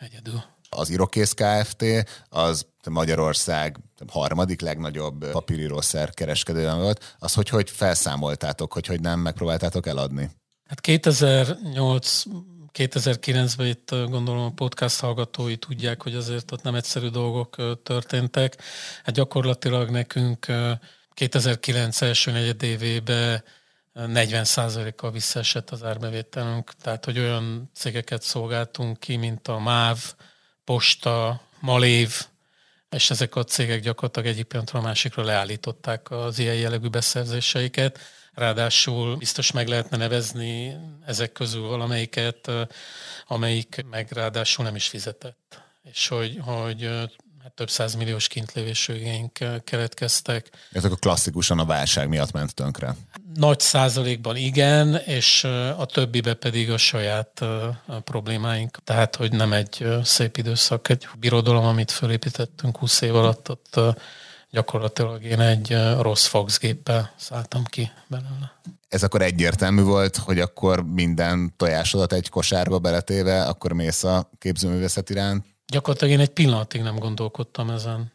egyedül. Az Irokész Kft. az Magyarország harmadik legnagyobb papírírószer kereskedő volt, az hogy, hogy felszámoltátok, hogy, hogy nem megpróbáltátok eladni? Hát 2008 2009-ben itt gondolom a podcast hallgatói tudják, hogy azért ott nem egyszerű dolgok történtek. Hát gyakorlatilag nekünk 2009 első negyedévében 40%-kal visszaesett az árbevételünk, tehát hogy olyan cégeket szolgáltunk ki, mint a MÁV, Posta, Malév, és ezek a cégek gyakorlatilag egyik pillanatról a másikra leállították az ilyen jellegű beszerzéseiket. ráadásul biztos meg lehetne nevezni ezek közül valamelyiket, amelyik meg ráadásul nem is fizetett. És hogy, hogy hát több százmilliós kintlévésőgeink keletkeztek. Ezek a klasszikusan a válság miatt ment tönkre. Nagy százalékban igen, és a többibe pedig a saját problémáink. Tehát, hogy nem egy szép időszak, egy birodalom, amit fölépítettünk 20 év alatt, ott gyakorlatilag én egy rossz faxgéppel szálltam ki belőle. Ez akkor egyértelmű volt, hogy akkor minden tojásodat egy kosárba beletéve, akkor mész a képzőművészet iránt? Gyakorlatilag én egy pillanatig nem gondolkodtam ezen.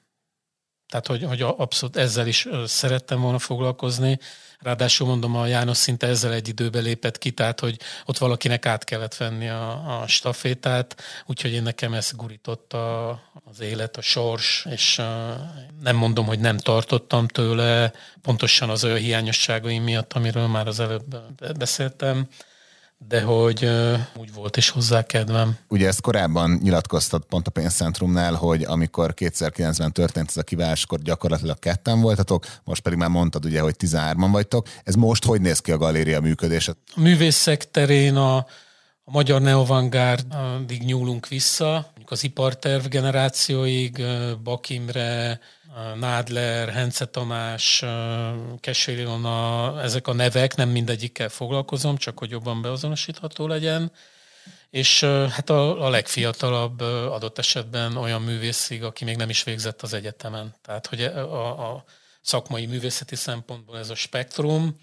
Tehát, hogy, hogy abszolút ezzel is szerettem volna foglalkozni. Ráadásul mondom, a János szinte ezzel egy időbe lépett ki, tehát, hogy ott valakinek át kellett venni a, a stafétát, úgyhogy én nekem ezt gurította az élet, a sors, és nem mondom, hogy nem tartottam tőle, pontosan az olyan hiányosságaim miatt, amiről már az előbb beszéltem, de hogy uh, úgy volt is hozzá kedvem. Ugye ezt korábban nyilatkoztat pont a pénzcentrumnál, hogy amikor 2009-ben történt ez a kiválás, akkor gyakorlatilag ketten voltatok, most pedig már mondtad ugye, hogy 13-an vagytok. Ez most hogy néz ki a galéria működése? A művészek terén a, a magyar neovangárdig nyúlunk vissza, az iparterv generációig, Bakimre, Nádler, Hence Tamás, Ilona, ezek a nevek, nem mindegyikkel foglalkozom, csak hogy jobban beazonosítható legyen. És hát a, a legfiatalabb adott esetben olyan művészig, aki még nem is végzett az egyetemen. Tehát, hogy a, a szakmai művészeti szempontból ez a spektrum,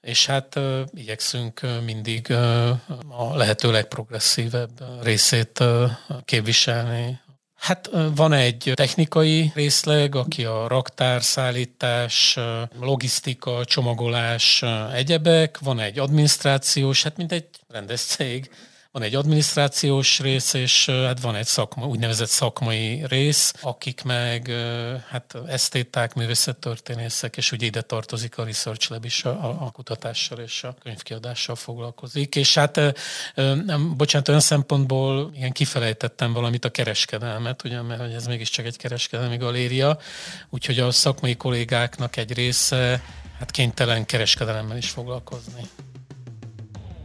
és hát igyekszünk mindig a lehető legprogresszívebb részét képviselni. Hát van egy technikai részleg, aki a raktár, szállítás, logisztika, csomagolás, egyebek, van egy adminisztrációs, hát mint egy rendes cég, van egy adminisztrációs rész, és hát van egy szakma, úgynevezett szakmai rész, akik meg hát esztéták, művészettörténészek, és ugye ide tartozik a Research Lab is, a, a kutatással és a könyvkiadással foglalkozik. És hát, bocsánat, olyan szempontból igen, kifelejtettem valamit a kereskedelmet, ugye, mert ez mégiscsak egy kereskedelmi galéria, úgyhogy a szakmai kollégáknak egy része hát kénytelen kereskedelemmel is foglalkozni.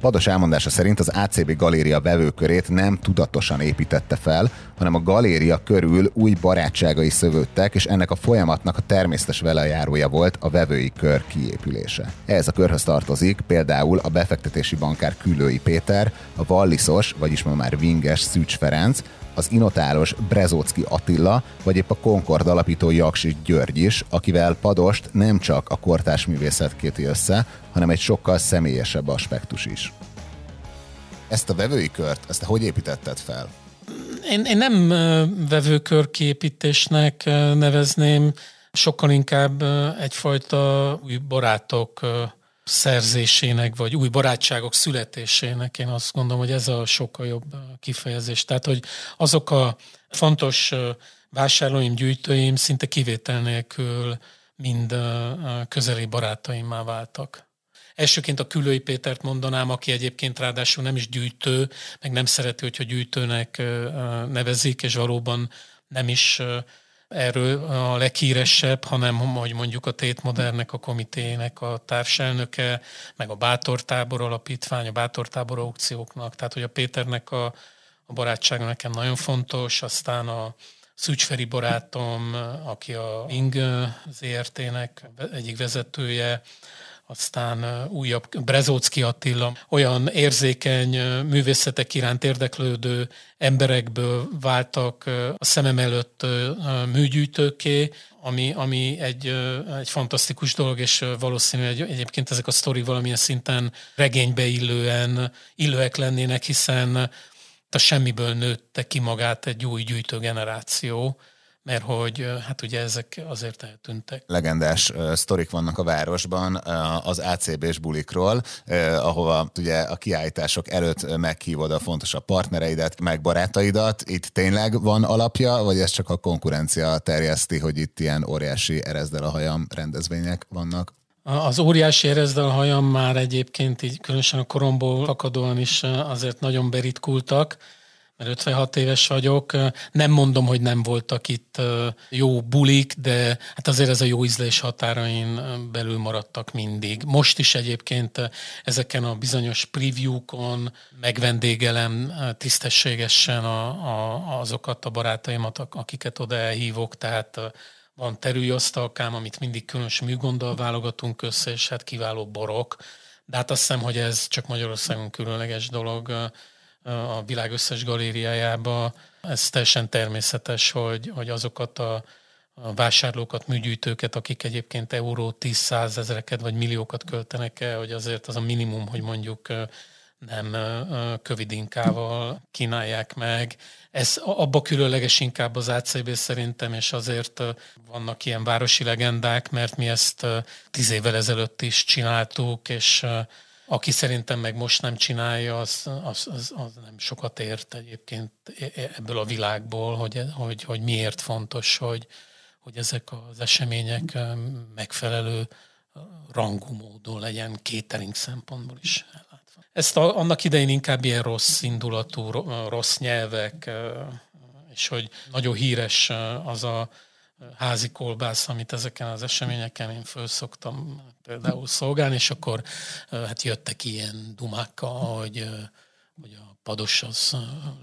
Pados elmondása szerint az ACB galéria vevőkörét nem tudatosan építette fel, hanem a galéria körül új barátságai szövődtek, és ennek a folyamatnak a természetes velejárója volt a vevői kör kiépülése. Ehhez a körhöz tartozik például a befektetési bankár Külői Péter, a Valliszos, vagyis ma már Vinges Szűcs Ferenc, az inotálos Brezócki Attila, vagy épp a Concord alapító Jaksi György is, akivel Padost nem csak a kortás művészet kéti össze, hanem egy sokkal személyesebb aspektus is. Ezt a vevői kört, ezt hogy építetted fel? Én, én nem vevőkör képítésnek nevezném, sokkal inkább egyfajta új barátok szerzésének, vagy új barátságok születésének. Én azt gondolom, hogy ez a sokkal jobb kifejezés. Tehát, hogy azok a fontos vásárlóim, gyűjtőim szinte kivétel nélkül mind közeli barátaimmá váltak. Elsőként a Külői Pétert mondanám, aki egyébként ráadásul nem is gyűjtő, meg nem szereti, hogyha gyűjtőnek nevezik, és valóban nem is erről a leghíresebb, hanem hogy mondjuk a Tét Modernnek a komitének a társelnöke, meg a Bátortábor alapítvány, a Bátortábor aukcióknak, tehát hogy a Péternek a, a barátsága nekem nagyon fontos, aztán a Szücsferi barátom, aki a Ing ZRT-nek egyik vezetője, aztán újabb Brezócki Attila, olyan érzékeny művészetek iránt érdeklődő emberekből váltak a szemem előtt műgyűjtőké, ami, ami egy, egy fantasztikus dolog, és valószínű, hogy egyébként ezek a sztori valamilyen szinten regénybe illően, illőek lennének, hiszen a semmiből nőtte ki magát egy új gyűjtő generáció, mert hogy hát ugye ezek azért eltűntek. Legendás uh, sztorik vannak a városban uh, az ACB-s bulikról, uh, ahova ugye a kiállítások előtt meghívod a fontosabb partnereidet, meg barátaidat. Itt tényleg van alapja, vagy ez csak a konkurencia terjeszti, hogy itt ilyen óriási erezdel a hajam rendezvények vannak? Az óriási erezdel hajam már egyébként így különösen a koromból fakadóan is azért nagyon beritkultak, mert 56 éves vagyok. Nem mondom, hogy nem voltak itt jó bulik, de hát azért ez a jó ízlés határain belül maradtak mindig. Most is egyébként ezeken a bizonyos preview-kon megvendégelem tisztességesen a, a, azokat a barátaimat, akiket oda elhívok, tehát van terülyasztalkám, amit mindig különös műgonddal válogatunk össze, és hát kiváló borok. De hát azt hiszem, hogy ez csak Magyarországon különleges dolog a világ összes galériájába. Ez teljesen természetes, hogy, hogy azokat a, a vásárlókat, műgyűjtőket, akik egyébként euró 10 ezereket vagy milliókat költenek el, hogy azért az a minimum, hogy mondjuk nem kövidinkával kínálják meg. Ez abba különleges inkább az ACB szerintem, és azért vannak ilyen városi legendák, mert mi ezt tíz évvel ezelőtt is csináltuk, és aki szerintem meg most nem csinálja, az, az, az, az nem sokat ért egyébként e, e, ebből a világból, hogy, hogy, hogy miért fontos, hogy, hogy ezek az események megfelelő rangú módon legyen catering szempontból is ellátva. Ezt a, annak idején inkább ilyen rossz indulatú, rossz nyelvek, és hogy nagyon híres az a házi kolbász, amit ezeken az eseményeken én föl szoktam például szolgálni, és akkor hát jöttek ilyen dumákkal, hogy, hogy a pados az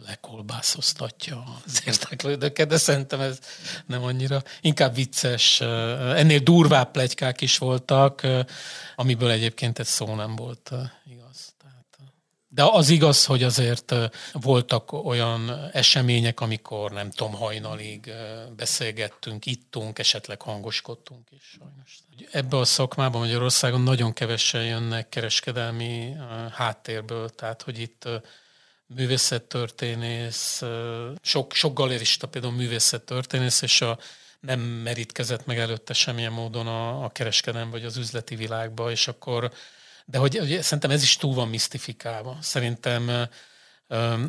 lekolbászoztatja az érdeklődőket, de szerintem ez nem annyira, inkább vicces. Ennél durvább plegykák is voltak, amiből egyébként egy szó nem volt igaz. De az igaz, hogy azért voltak olyan események, amikor nem tudom, hajnalig beszélgettünk, ittunk, esetleg hangoskodtunk is sajnos. Ebbe a szakmában Magyarországon nagyon kevesen jönnek kereskedelmi háttérből, tehát hogy itt művészettörténész, sok, sok galerista például művészettörténész, és a, nem merítkezett meg előtte semmilyen módon a, a kereskedelem vagy az üzleti világba, és akkor de hogy, hogy szerintem ez is túl van misztifikálva. Szerintem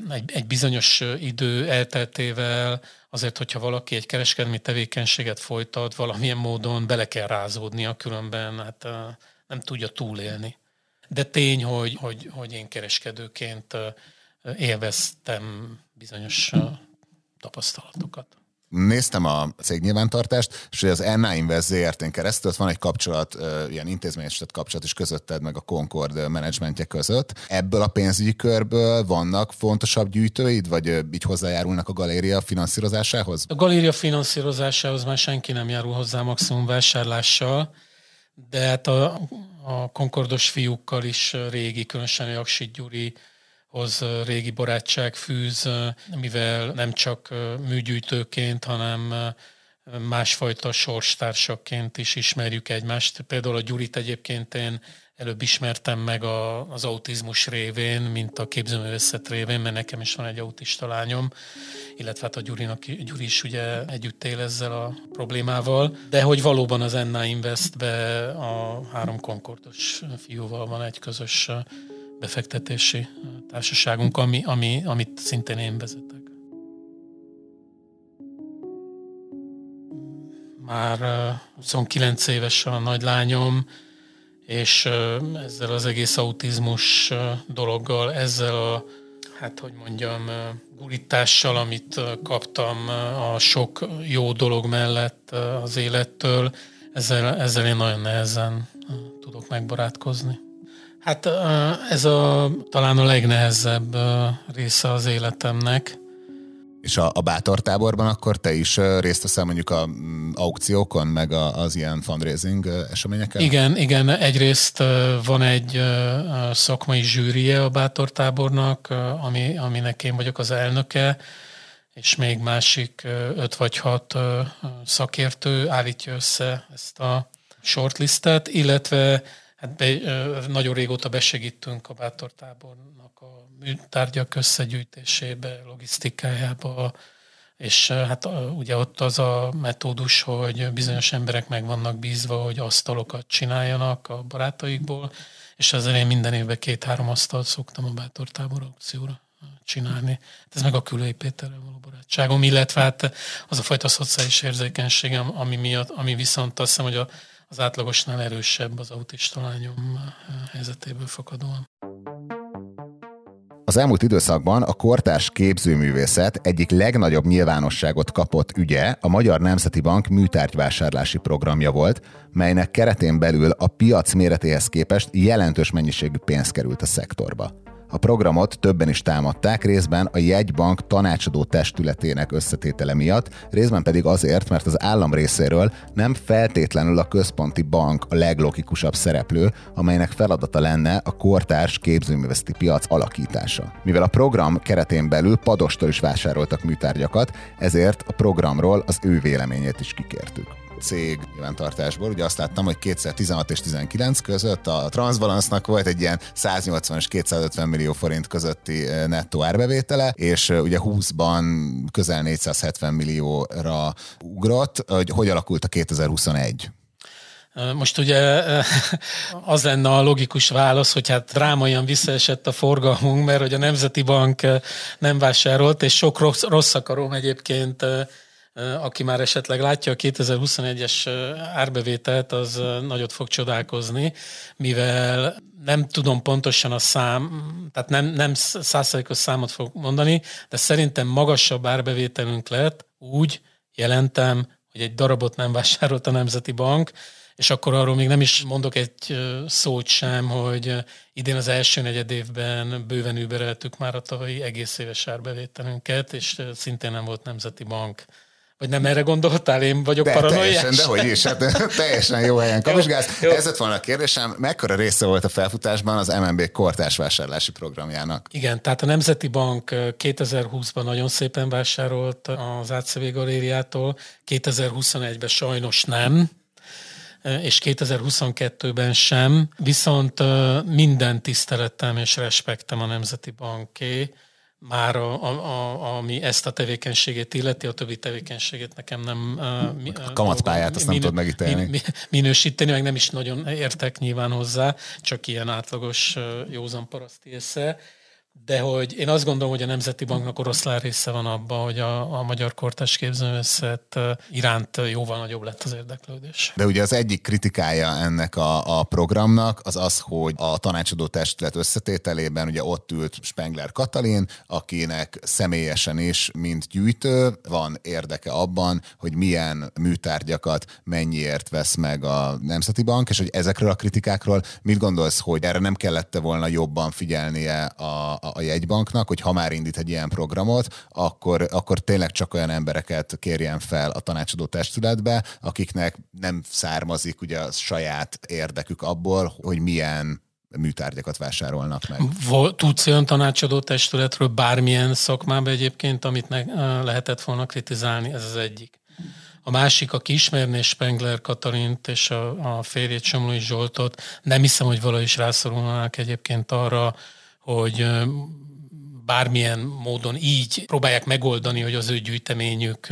egy, egy bizonyos idő elteltével azért, hogyha valaki egy kereskedelmi tevékenységet folytat, valamilyen módon bele kell rázódnia, különben hát nem tudja túlélni. De tény, hogy, hogy, hogy én kereskedőként élveztem bizonyos tapasztalatokat néztem a cég nyilvántartást, és az Enna Invest ZRT-n keresztül van egy kapcsolat, ilyen intézményesített kapcsolat is közötted meg a Concord menedzsmentje között. Ebből a pénzügyi körből vannak fontosabb gyűjtőid, vagy így hozzájárulnak a galéria finanszírozásához? A galéria finanszírozásához már senki nem járul hozzá maximum vásárlással, de hát a, a Concordos fiúkkal is régi, különösen Jaksit Gyuri, hoz régi barátság fűz, mivel nem csak műgyűjtőként, hanem másfajta sorstársaként is ismerjük egymást. Például a Gyurit egyébként én előbb ismertem meg a, az autizmus révén, mint a képzőművészet révén, mert nekem is van egy autista lányom, illetve hát a Gyurinak, Gyuri is ugye együtt él ezzel a problémával, de hogy valóban az Enna Investbe a három konkordos fiúval van egy közös befektetési társaságunk, ami, ami, amit szintén én vezetek. Már 29 éves a nagylányom, és ezzel az egész autizmus dologgal, ezzel a, hát hogy mondjam, gurítással, amit kaptam a sok jó dolog mellett az élettől, ezzel, ezzel én nagyon nehezen tudok megbarátkozni. Hát ez a, talán a legnehezebb része az életemnek. És a, a bátortáborban akkor te is részt veszel mondjuk a aukciókon, meg a, az ilyen fundraising eseményeken? Igen, igen. Egyrészt van egy szakmai zsűrie a bátortábornak, ami, aminek én vagyok az elnöke, és még másik öt vagy hat szakértő állítja össze ezt a shortlistet, illetve Hát be, nagyon régóta besegítünk a bátortábornak a műtárgyak összegyűjtésébe, logisztikájába, és hát ugye ott az a metódus, hogy bizonyos emberek meg vannak bízva, hogy asztalokat csináljanak a barátaikból, és ezzel én minden évben két-három asztalt szoktam a bátortábor aukcióra csinálni. Hát ez meg a Külői Péterrel való barátságom, illetve hát az a fajta szociális érzékenységem, ami, miatt, ami viszont azt hiszem, hogy a az átlagosnál erősebb az autista lányom helyzetéből fakadóan. Az elmúlt időszakban a kortárs képzőművészet egyik legnagyobb nyilvánosságot kapott ügye a Magyar Nemzeti Bank műtárgyvásárlási programja volt, melynek keretén belül a piac méretéhez képest jelentős mennyiségű pénz került a szektorba. A programot többen is támadták, részben a jegybank tanácsadó testületének összetétele miatt, részben pedig azért, mert az állam részéről nem feltétlenül a központi bank a leglogikusabb szereplő, amelynek feladata lenne a kortárs képzőművészeti piac alakítása. Mivel a program keretén belül padostól is vásároltak műtárgyakat, ezért a programról az ő véleményét is kikértük cég nyilvántartásból. Ugye azt láttam, hogy 2016 és 19 között a Transbalance-nak volt egy ilyen 180 és 250 millió forint közötti nettó árbevétele, és ugye 20-ban közel 470 millióra ugrott. Hogy, hogy alakult a 2021? Eh, most ugye az lenne a logikus válasz, hogy hát drámaian visszaesett a forgalmunk, mert hogy a Nemzeti Bank nem vásárolt, és sok rossz, rossz akarom egyébként aki már esetleg látja a 2021-es árbevételt, az nagyot fog csodálkozni, mivel nem tudom pontosan a szám, tehát nem, nem százszerékos számot fog mondani, de szerintem magasabb árbevételünk lett, úgy jelentem, hogy egy darabot nem vásárolt a Nemzeti Bank, és akkor arról még nem is mondok egy szót sem, hogy idén az első negyed évben bőven übereltük már a tavalyi egész éves árbevételünket, és szintén nem volt Nemzeti Bank vagy nem erre gondoltál, én vagyok de, paranoiás? Teljesen, de hogy is, hát teljesen jó helyen kapizsgálsz. Ez lett volna a kérdésem, mekkora része volt a felfutásban az MNB kortárs vásárlási programjának? Igen, tehát a Nemzeti Bank 2020-ban nagyon szépen vásárolt az ACV galériától, 2021-ben sajnos nem, és 2022-ben sem, viszont minden tisztelettem és respektem a Nemzeti Banké, már a, a, a, ami ezt a tevékenységét illeti, a többi tevékenységét nekem nem... A kamatpályát azt nem tudod megítélni. Min, minősíteni, meg nem is nagyon értek nyilván hozzá, csak ilyen átlagos józan paraszti észre de hogy én azt gondolom, hogy a Nemzeti Banknak oroszlán része van abban, hogy a, a magyar kortás képzőművészet iránt jóval nagyobb lett az érdeklődés. De ugye az egyik kritikája ennek a, a programnak az az, hogy a tanácsadó testület összetételében ugye ott ült Spengler Katalin, akinek személyesen is, mint gyűjtő, van érdeke abban, hogy milyen műtárgyakat mennyiért vesz meg a Nemzeti Bank, és hogy ezekről a kritikákról mit gondolsz, hogy erre nem kellett volna jobban figyelnie a, a, jegybanknak, hogy ha már indít egy ilyen programot, akkor, akkor tényleg csak olyan embereket kérjen fel a tanácsadó testületbe, akiknek nem származik ugye a saját érdekük abból, hogy milyen műtárgyakat vásárolnak meg. Tudsz olyan tanácsadó testületről bármilyen szakmában egyébként, amit ne, lehetett volna kritizálni? Ez az egyik. A másik, aki ismerné Spengler Katalint és a, a férjét Somlói Zsoltot, nem hiszem, hogy valahogy is rászorulnák egyébként arra, hogy bármilyen módon így próbálják megoldani, hogy az ő gyűjteményük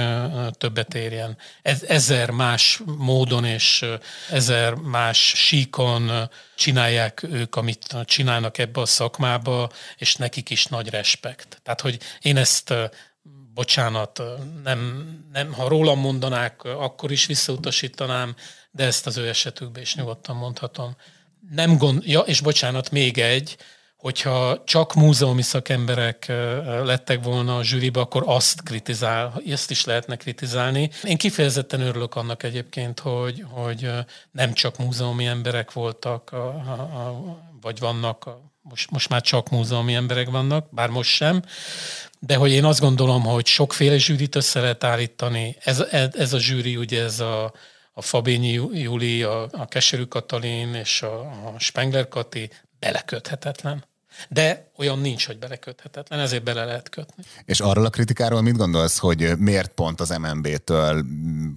többet érjen. Ezer más módon és ezer más síkon csinálják ők, amit csinálnak ebbe a szakmába, és nekik is nagy respekt. Tehát, hogy én ezt bocsánat, nem, nem, ha rólam mondanák, akkor is visszautasítanám, de ezt az ő esetükben is nyugodtan mondhatom. Nem gond, ja, és bocsánat, még egy, hogyha csak múzeumi szakemberek lettek volna a zsűribe, akkor azt kritizál, ezt is lehetne kritizálni. Én kifejezetten örülök annak egyébként, hogy, hogy nem csak múzeumi emberek voltak, a, a, a, vagy vannak, a, most, most már csak múzeumi emberek vannak, bár most sem, de hogy én azt gondolom, hogy sokféle zsűrit össze lehet állítani. Ez, ez a zsűri, ugye ez a, a Fabényi Júli, a, a Keserű Katalin és a, a Spengler Kati beleköthetetlen. De olyan nincs, hogy beleköthetetlen, ezért bele lehet kötni. És arról a kritikáról mit gondolsz, hogy miért pont az MNB-től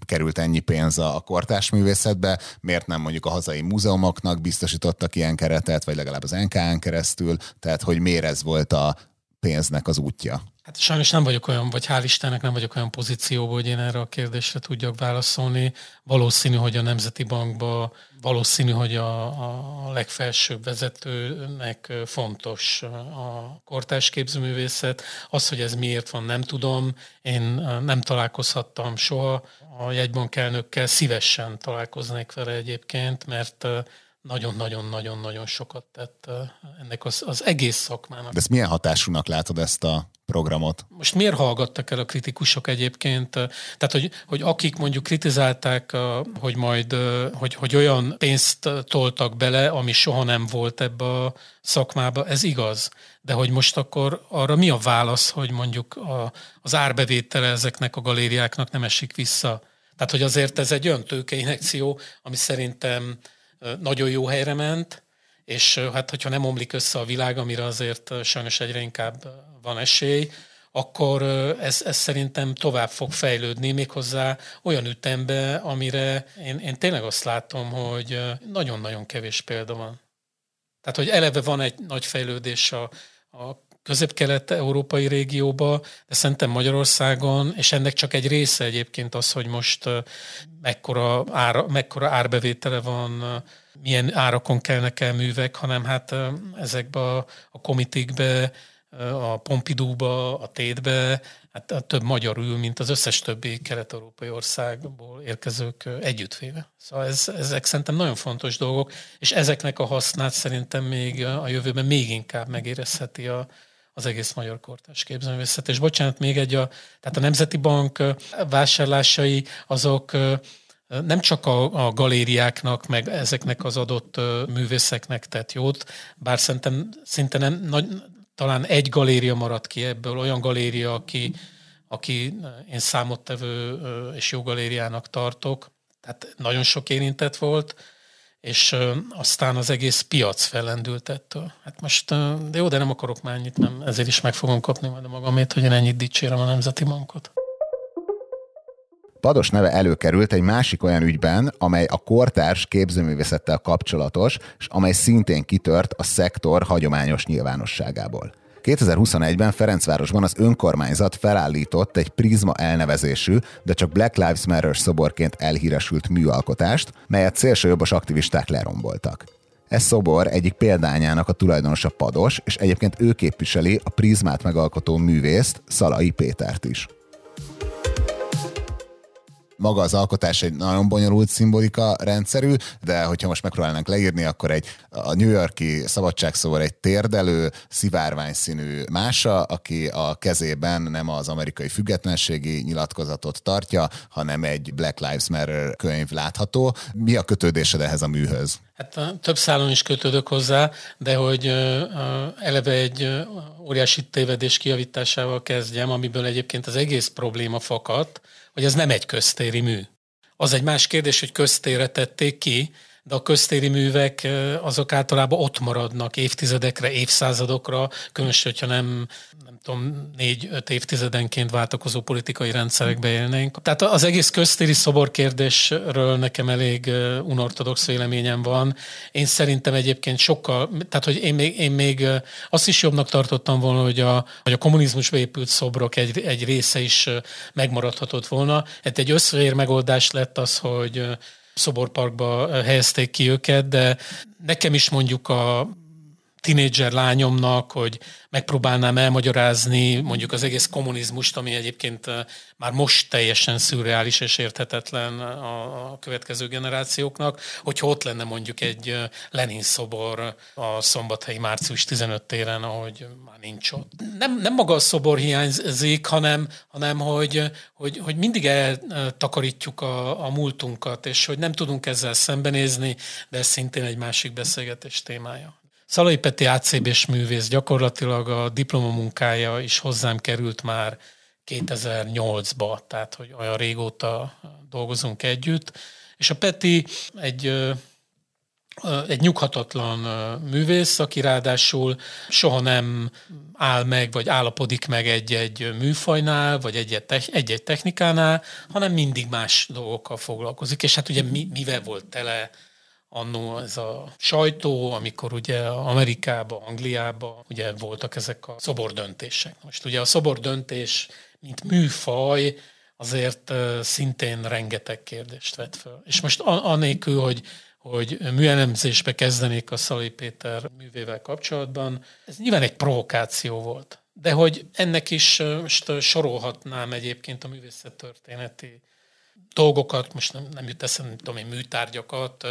került ennyi pénz a kortás művészetbe, miért nem mondjuk a hazai múzeumoknak biztosítottak ilyen keretet, vagy legalább az NKN keresztül, tehát hogy miért ez volt a pénznek az útja? Hát sajnos nem vagyok olyan, vagy hál' Istennek nem vagyok olyan pozícióban, hogy én erre a kérdésre tudjak válaszolni. Valószínű, hogy a Nemzeti Bankban valószínű, hogy a, a legfelsőbb vezetőnek fontos a kortás képzőművészet. Az, hogy ez miért van, nem tudom. Én nem találkozhattam soha a jegybank elnökkel, szívesen találkoznék vele egyébként, mert nagyon-nagyon-nagyon-nagyon sokat tett ennek az, az egész szakmának. De ezt milyen hatásúnak látod ezt a programot. Most miért hallgattak el a kritikusok egyébként? Tehát, hogy, hogy akik mondjuk kritizálták, hogy majd hogy, hogy olyan pénzt toltak bele, ami soha nem volt ebbe a szakmába, ez igaz. De hogy most akkor arra mi a válasz, hogy mondjuk a, az árbevétele ezeknek a galériáknak nem esik vissza? Tehát, hogy azért ez egy olyan tőkeinekció, ami szerintem nagyon jó helyre ment, és hát hogyha nem omlik össze a világ, amire azért sajnos egyre inkább van esély, akkor ez, ez szerintem tovább fog fejlődni, méghozzá olyan ütembe, amire én, én tényleg azt látom, hogy nagyon-nagyon kevés példa van. Tehát, hogy eleve van egy nagy fejlődés a, a közép-kelet-európai régióba, de szerintem Magyarországon, és ennek csak egy része egyébként az, hogy most mekkora, ára, mekkora árbevétele van, milyen árakon kelnek el művek, hanem hát ezekbe a, a komitikbe, a Pompidouba, a Tétbe, hát több magyar ül, mint az összes többi kelet-európai országból érkezők együttvéve. Szóval ez, ezek szerintem nagyon fontos dolgok, és ezeknek a hasznát szerintem még a jövőben még inkább megérezheti a, az egész magyar kortás képzőművészet. És bocsánat, még egy, a, tehát a Nemzeti Bank vásárlásai azok nem csak a, a galériáknak, meg ezeknek az adott művészeknek tett jót, bár szerintem szinte nem, nagy, talán egy galéria maradt ki ebből, olyan galéria, aki, aki én számottevő és jó galériának tartok, tehát nagyon sok érintett volt, és aztán az egész piac fellendült ettől. Hát most, de jó, de nem akarok már ennyit, nem, ezért is meg fogom kapni majd a magamét, hogy én ennyit dicsérem a Nemzeti Bankot. Pados neve előkerült egy másik olyan ügyben, amely a kortárs képzőművészettel kapcsolatos, és amely szintén kitört a szektor hagyományos nyilvánosságából. 2021-ben Ferencvárosban az önkormányzat felállított egy Prisma elnevezésű, de csak Black Lives Matter szoborként elhíresült műalkotást, melyet szélsőjobbos aktivisták leromboltak. Ez szobor egyik példányának a tulajdonosa Pados, és egyébként ő képviseli a Prizmát megalkotó művészt, Szalai Pétert is maga az alkotás egy nagyon bonyolult szimbolika rendszerű, de hogyha most megpróbálnánk leírni, akkor egy a New Yorki szabadságszóval egy térdelő, szivárvány színű mása, aki a kezében nem az amerikai függetlenségi nyilatkozatot tartja, hanem egy Black Lives Matter könyv látható. Mi a kötődésed ehhez a műhöz? Hát több szálon is kötődök hozzá, de hogy eleve egy óriási tévedés kiavításával kezdjem, amiből egyébként az egész probléma fakadt, hogy ez nem egy köztéri mű. Az egy más kérdés, hogy köztérre tették ki, de a köztéri művek azok általában ott maradnak évtizedekre, évszázadokra, különösen, hogyha nem, nem tudom, négy-öt évtizedenként váltakozó politikai rendszerekbe élnénk. Tehát az egész köztéri szobor kérdésről nekem elég unortodox véleményem van. Én szerintem egyébként sokkal, tehát hogy én még, én még azt is jobbnak tartottam volna, hogy a, hogy a kommunizmusba épült szobrok egy, egy része is megmaradhatott volna. Hát egy összvér megoldás lett az, hogy szoborparkba helyezték ki őket, de nekem is mondjuk a tinédzser lányomnak, hogy megpróbálnám elmagyarázni mondjuk az egész kommunizmust, ami egyébként már most teljesen szürreális és érthetetlen a, következő generációknak, hogyha ott lenne mondjuk egy Lenin szobor a szombathelyi március 15 téren, ahogy már nincs ott. Nem, nem maga a szobor hiányzik, hanem, hanem hogy, hogy, hogy mindig eltakarítjuk a, a múltunkat, és hogy nem tudunk ezzel szembenézni, de ez szintén egy másik beszélgetés témája. Szalai Peti ACB-s művész, gyakorlatilag a diplomamunkája is hozzám került már 2008-ba, tehát hogy olyan régóta dolgozunk együtt, és a Peti egy egy nyughatatlan művész, aki ráadásul soha nem áll meg, vagy állapodik meg egy-egy műfajnál, vagy egy-egy technikánál, hanem mindig más dolgokkal foglalkozik. És hát ugye mi, mivel volt tele annó ez a sajtó, amikor ugye Amerikába, Angliába ugye voltak ezek a szobordöntések. Most ugye a szobordöntés, mint műfaj, azért szintén rengeteg kérdést vet föl. És most anélkül, hogy, hogy műelemzésbe kezdenék a Szalai Péter művével kapcsolatban, ez nyilván egy provokáció volt. De hogy ennek is most sorolhatnám egyébként a művészettörténeti dolgokat, most nem, nem jut eszembe, tudom én, műtárgyakat,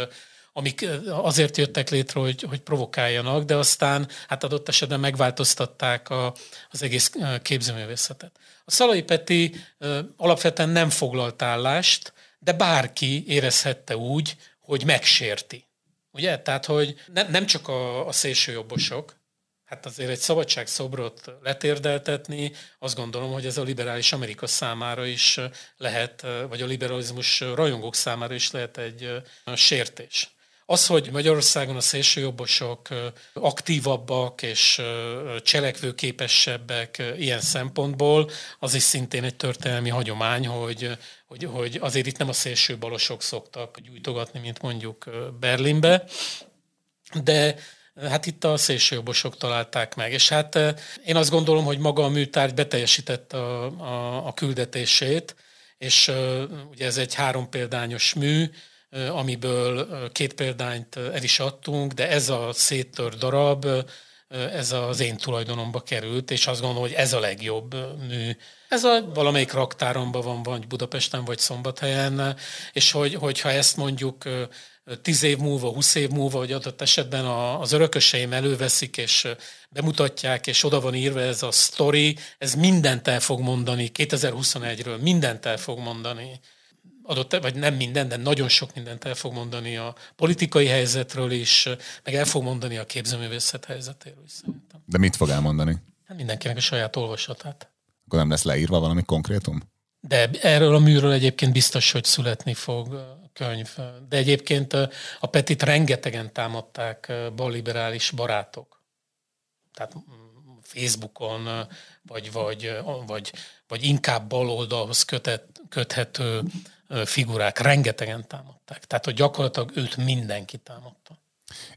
amik azért jöttek létre, hogy, hogy provokáljanak, de aztán hát adott esetben megváltoztatták a, az egész képzőművészetet. A Szalai Peti alapvetően nem foglalt állást, de bárki érezhette úgy, hogy megsérti. Ugye? Tehát, hogy ne, nem csak a, a szélsőjobbosok, hát azért egy szabadságszobrot letérdeltetni, azt gondolom, hogy ez a liberális Amerika számára is lehet, vagy a liberalizmus rajongók számára is lehet egy sértés. Az, hogy Magyarországon a szélsőjobbosok aktívabbak és cselekvőképesebbek ilyen szempontból, az is szintén egy történelmi hagyomány, hogy, hogy, hogy azért itt nem a szélső balosok szoktak gyújtogatni, mint mondjuk Berlinbe, de Hát itt a szélsőjobbosok találták meg. És hát én azt gondolom, hogy maga a műtárgy beteljesítette a, a, a küldetését, és ugye ez egy három példányos mű, amiből két példányt el is adtunk, de ez a széttör darab, ez az én tulajdonomba került, és azt gondolom, hogy ez a legjobb mű. Ez a valamelyik raktáromban van, vagy Budapesten, vagy Szombathelyen, és hogy, hogyha ezt mondjuk tíz év múlva, húsz év múlva, vagy adott esetben az örököseim előveszik, és bemutatják, és oda van írva ez a story, ez mindent el fog mondani 2021-ről, mindent el fog mondani adott, vagy nem minden, de nagyon sok mindent el fog mondani a politikai helyzetről is, meg el fog mondani a képzőművészet helyzetéről is szerintem. De mit fog elmondani? Hát mindenkinek a saját olvasatát. Akkor nem lesz leírva valami konkrétum? De erről a műről egyébként biztos, hogy születni fog könyv. De egyébként a Petit rengetegen támadták balliberális barátok. Tehát Facebookon, vagy, vagy, vagy, vagy inkább baloldalhoz kötet, köthető figurák rengetegen támadták. Tehát, hogy gyakorlatilag őt mindenki támadta.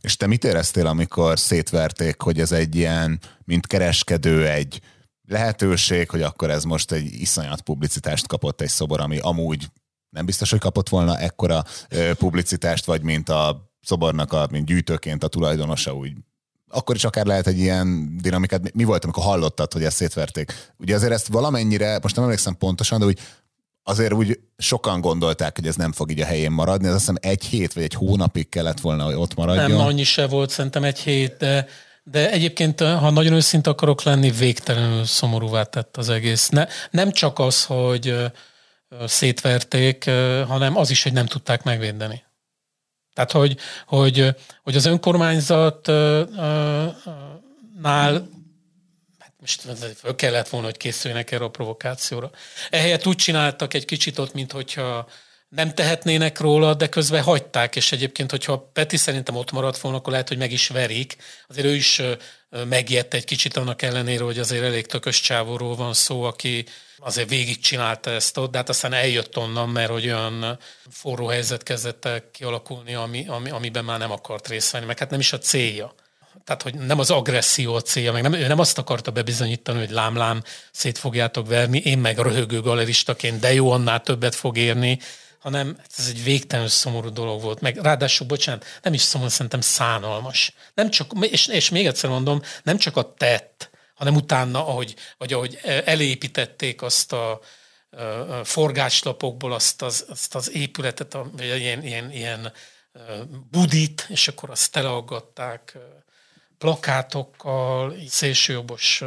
És te mit éreztél, amikor szétverték, hogy ez egy ilyen, mint kereskedő, egy lehetőség, hogy akkor ez most egy iszonyat publicitást kapott egy szobor, ami amúgy nem biztos, hogy kapott volna ekkora publicitást, vagy mint a szobornak a, mint gyűjtőként a tulajdonosa úgy akkor is akár lehet egy ilyen dinamikát. Mi volt, amikor hallottad, hogy ezt szétverték? Ugye azért ezt valamennyire, most nem emlékszem pontosan, de úgy azért úgy sokan gondolták, hogy ez nem fog így a helyén maradni. Ez azt hiszem egy hét vagy egy hónapig kellett volna, hogy ott maradjon. Nem, annyi se volt, szerintem egy hét, de, de egyébként, ha nagyon őszinte akarok lenni, végtelenül szomorúvá tett az egész. Ne, nem csak az, hogy szétverték, hanem az is, hogy nem tudták megvédeni. Tehát, hogy, hogy, hogy az önkormányzatnál most föl kellett volna, hogy készüljenek erre a provokációra. Ehelyett úgy csináltak egy kicsit ott, mint hogyha nem tehetnének róla, de közben hagyták, és egyébként, hogyha Peti szerintem ott maradt volna, akkor lehet, hogy meg is verik. Azért ő is megijedt egy kicsit annak ellenére, hogy azért elég tökös csávóról van szó, aki azért végigcsinálta ezt ott, de hát aztán eljött onnan, mert hogy olyan forró helyzet kezdett el kialakulni, ami, ami, amiben már nem akart részt venni, meg hát nem is a célja tehát hogy nem az agresszió a célja, meg nem, ő nem azt akarta bebizonyítani, hogy lámlám szét fogjátok verni, én meg röhögő galeristaként, de jó, annál többet fog érni, hanem ez egy végtelenül szomorú dolog volt. Meg ráadásul, bocsánat, nem is szomorú, szerintem szánalmas. Nem csak, és, és még egyszer mondom, nem csak a tett, hanem utána, ahogy, vagy ahogy elépítették azt a, forgáslapokból azt az, azt az épületet, vagy ilyen, ilyen, ilyen budit, és akkor azt teleaggatták plakátokkal, szélsőjobbos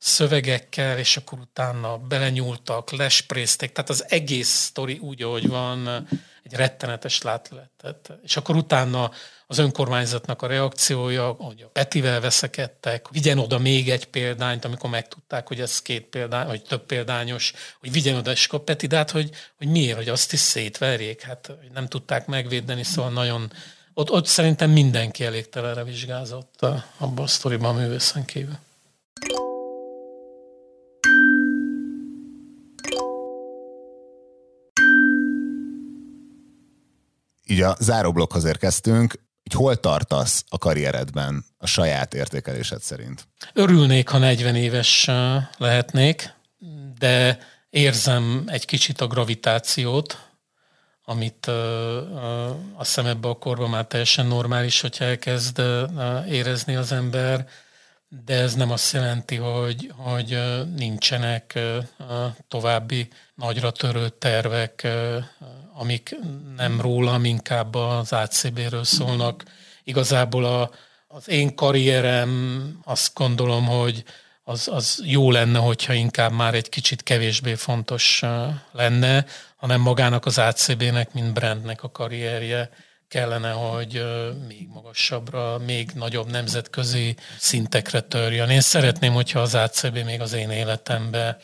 szövegekkel, és akkor utána belenyúltak, lesprézték, tehát az egész sztori úgy, ahogy van, egy rettenetes látletet. És akkor utána az önkormányzatnak a reakciója, hogy a Petivel veszekedtek, vigyen oda még egy példányt, amikor megtudták, hogy ez két példány, vagy több példányos, hogy vigyen oda és a Peti, hát, hogy, hogy miért, hogy azt is szétverjék, hát hogy nem tudták megvédeni, szóval nagyon ott, ott szerintem mindenki elégtelenre vizsgázott abban a sztoriban a művészen kívül. Így a záróblokkhoz érkeztünk. Így hol tartasz a karrieredben a saját értékelésed szerint? Örülnék, ha 40 éves lehetnék, de érzem egy kicsit a gravitációt, amit uh, uh, azt hiszem ebbe a korban már teljesen normális, hogyha elkezd érezni az ember. de ez nem azt jelenti, hogy, hogy nincsenek további nagyra törő tervek, amik nem rólam, inkább az ACB-ről szólnak. Igazából a, az én karrierem azt gondolom, hogy az, az jó lenne, hogyha inkább már egy kicsit kevésbé fontos lenne, hanem magának az ACB-nek, mint brandnek a karrierje kellene, hogy még magasabbra, még nagyobb nemzetközi szintekre törjön. Én szeretném, hogyha az ACB még az én életembe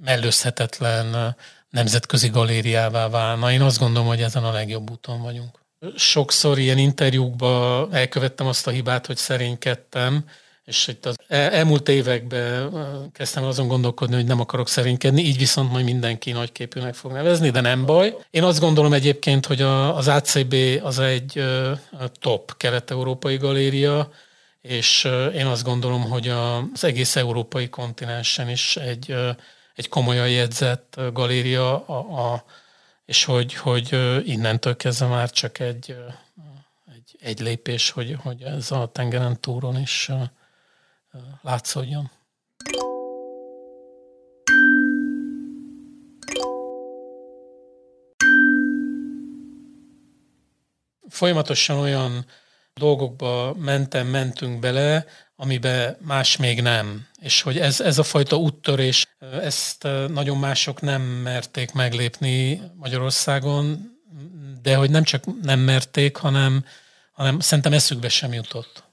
mellőzhetetlen nemzetközi galériává válna. Én azt gondolom, hogy ezen a legjobb úton vagyunk. Sokszor ilyen interjúkban elkövettem azt a hibát, hogy szerénykedtem, és itt az elmúlt években kezdtem azon gondolkodni, hogy nem akarok szerénykedni, így viszont majd mindenki nagyképűnek fog nevezni, de nem baj. Én azt gondolom egyébként, hogy az ACB az egy top kelet-európai galéria, és én azt gondolom, hogy az egész európai kontinensen is egy, egy komolyan jegyzett galéria, a, a, és hogy, hogy innentől kezdve már csak egy, egy, egy lépés, hogy, hogy ez a tengeren túron is látszódjon. Folyamatosan olyan dolgokba mentem, mentünk bele, amiben más még nem. És hogy ez, ez a fajta úttörés, ezt nagyon mások nem merték meglépni Magyarországon, de hogy nem csak nem merték, hanem, hanem szerintem eszükbe sem jutott.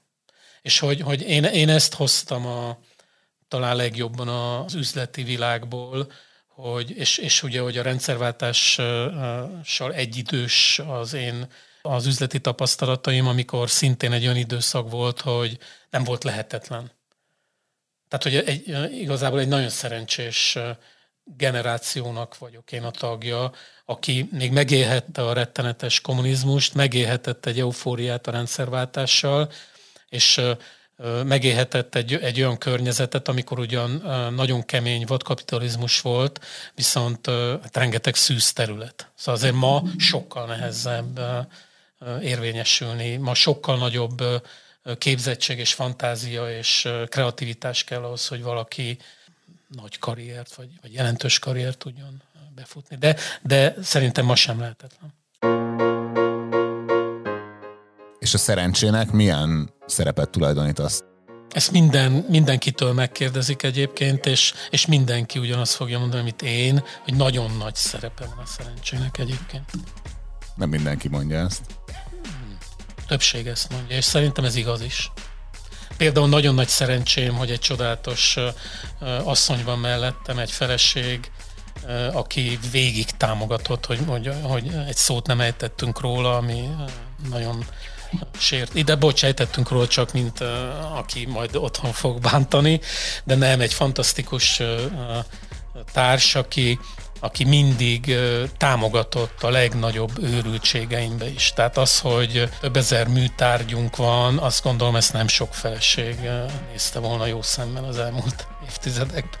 És hogy, hogy én, én ezt hoztam a, talán legjobban az üzleti világból, hogy, és, és ugye, hogy a rendszerváltással egyidős az én az üzleti tapasztalataim, amikor szintén egy olyan időszak volt, hogy nem volt lehetetlen. Tehát, hogy egy, igazából egy nagyon szerencsés generációnak vagyok én a tagja, aki még megélhette a rettenetes kommunizmust, megélhetett egy eufóriát a rendszerváltással, és megélhetett egy, egy olyan környezetet, amikor ugyan nagyon kemény vadkapitalizmus volt, viszont hát rengeteg szűz terület. Szóval azért ma sokkal nehezebb érvényesülni, ma sokkal nagyobb képzettség és fantázia és kreativitás kell ahhoz, hogy valaki nagy karriert, vagy, vagy jelentős karriert tudjon befutni. De, de szerintem ma sem lehetetlen. És a szerencsének milyen szerepet tulajdonítasz? Ezt minden, mindenkitől megkérdezik egyébként, és, és mindenki ugyanazt fogja mondani, amit én, hogy nagyon nagy szerepe van a szerencsének egyébként. Nem mindenki mondja ezt. Többség ezt mondja, és szerintem ez igaz is. Például nagyon nagy szerencsém, hogy egy csodálatos asszony van mellettem, egy feleség, aki végig támogatott, hogy, hogy, hogy egy szót nem ejtettünk róla, ami nagyon sért. Ide bocsájtettünk róla csak, mint aki majd otthon fog bántani, de nem egy fantasztikus társ, aki, aki mindig támogatott a legnagyobb őrültségeimbe is. Tehát az, hogy több ezer műtárgyunk van, azt gondolom, ezt nem sok feleség nézte volna jó szemmel az elmúlt évtizedekben.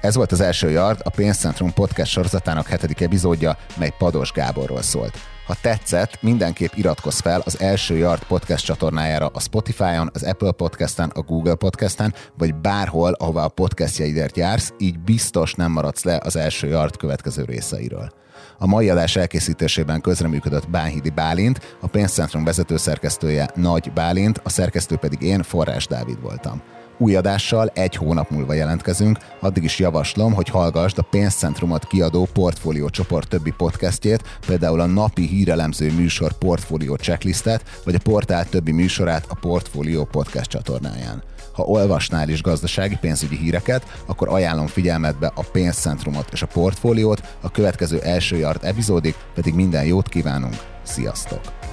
Ez volt az első Yard, a Pénzcentrum podcast sorozatának hetedik epizódja, mely Pados Gáborról szólt. Ha tetszett, mindenképp iratkozz fel az első Yard podcast csatornájára a Spotify-on, az Apple Podcast-en, a Google Podcast-en, vagy bárhol, ahová a podcastjaidért jársz, így biztos nem maradsz le az első Yard következő részeiről. A mai adás elkészítésében közreműködött Bánhidi Bálint, a pénzcentrum vezető szerkesztője Nagy Bálint, a szerkesztő pedig én, Forrás Dávid voltam. Új adással egy hónap múlva jelentkezünk, addig is javaslom, hogy hallgassd a Pénzcentrumot kiadó Portfólió csoport többi podcastjét, például a napi hírelemző műsor Portfólió checklistet, vagy a portál többi műsorát a Portfólió podcast csatornáján. Ha olvasnál is gazdasági pénzügyi híreket, akkor ajánlom figyelmetbe a pénzcentrumot és a portfóliót, a következő első yard epizódig pedig minden jót kívánunk. Sziasztok!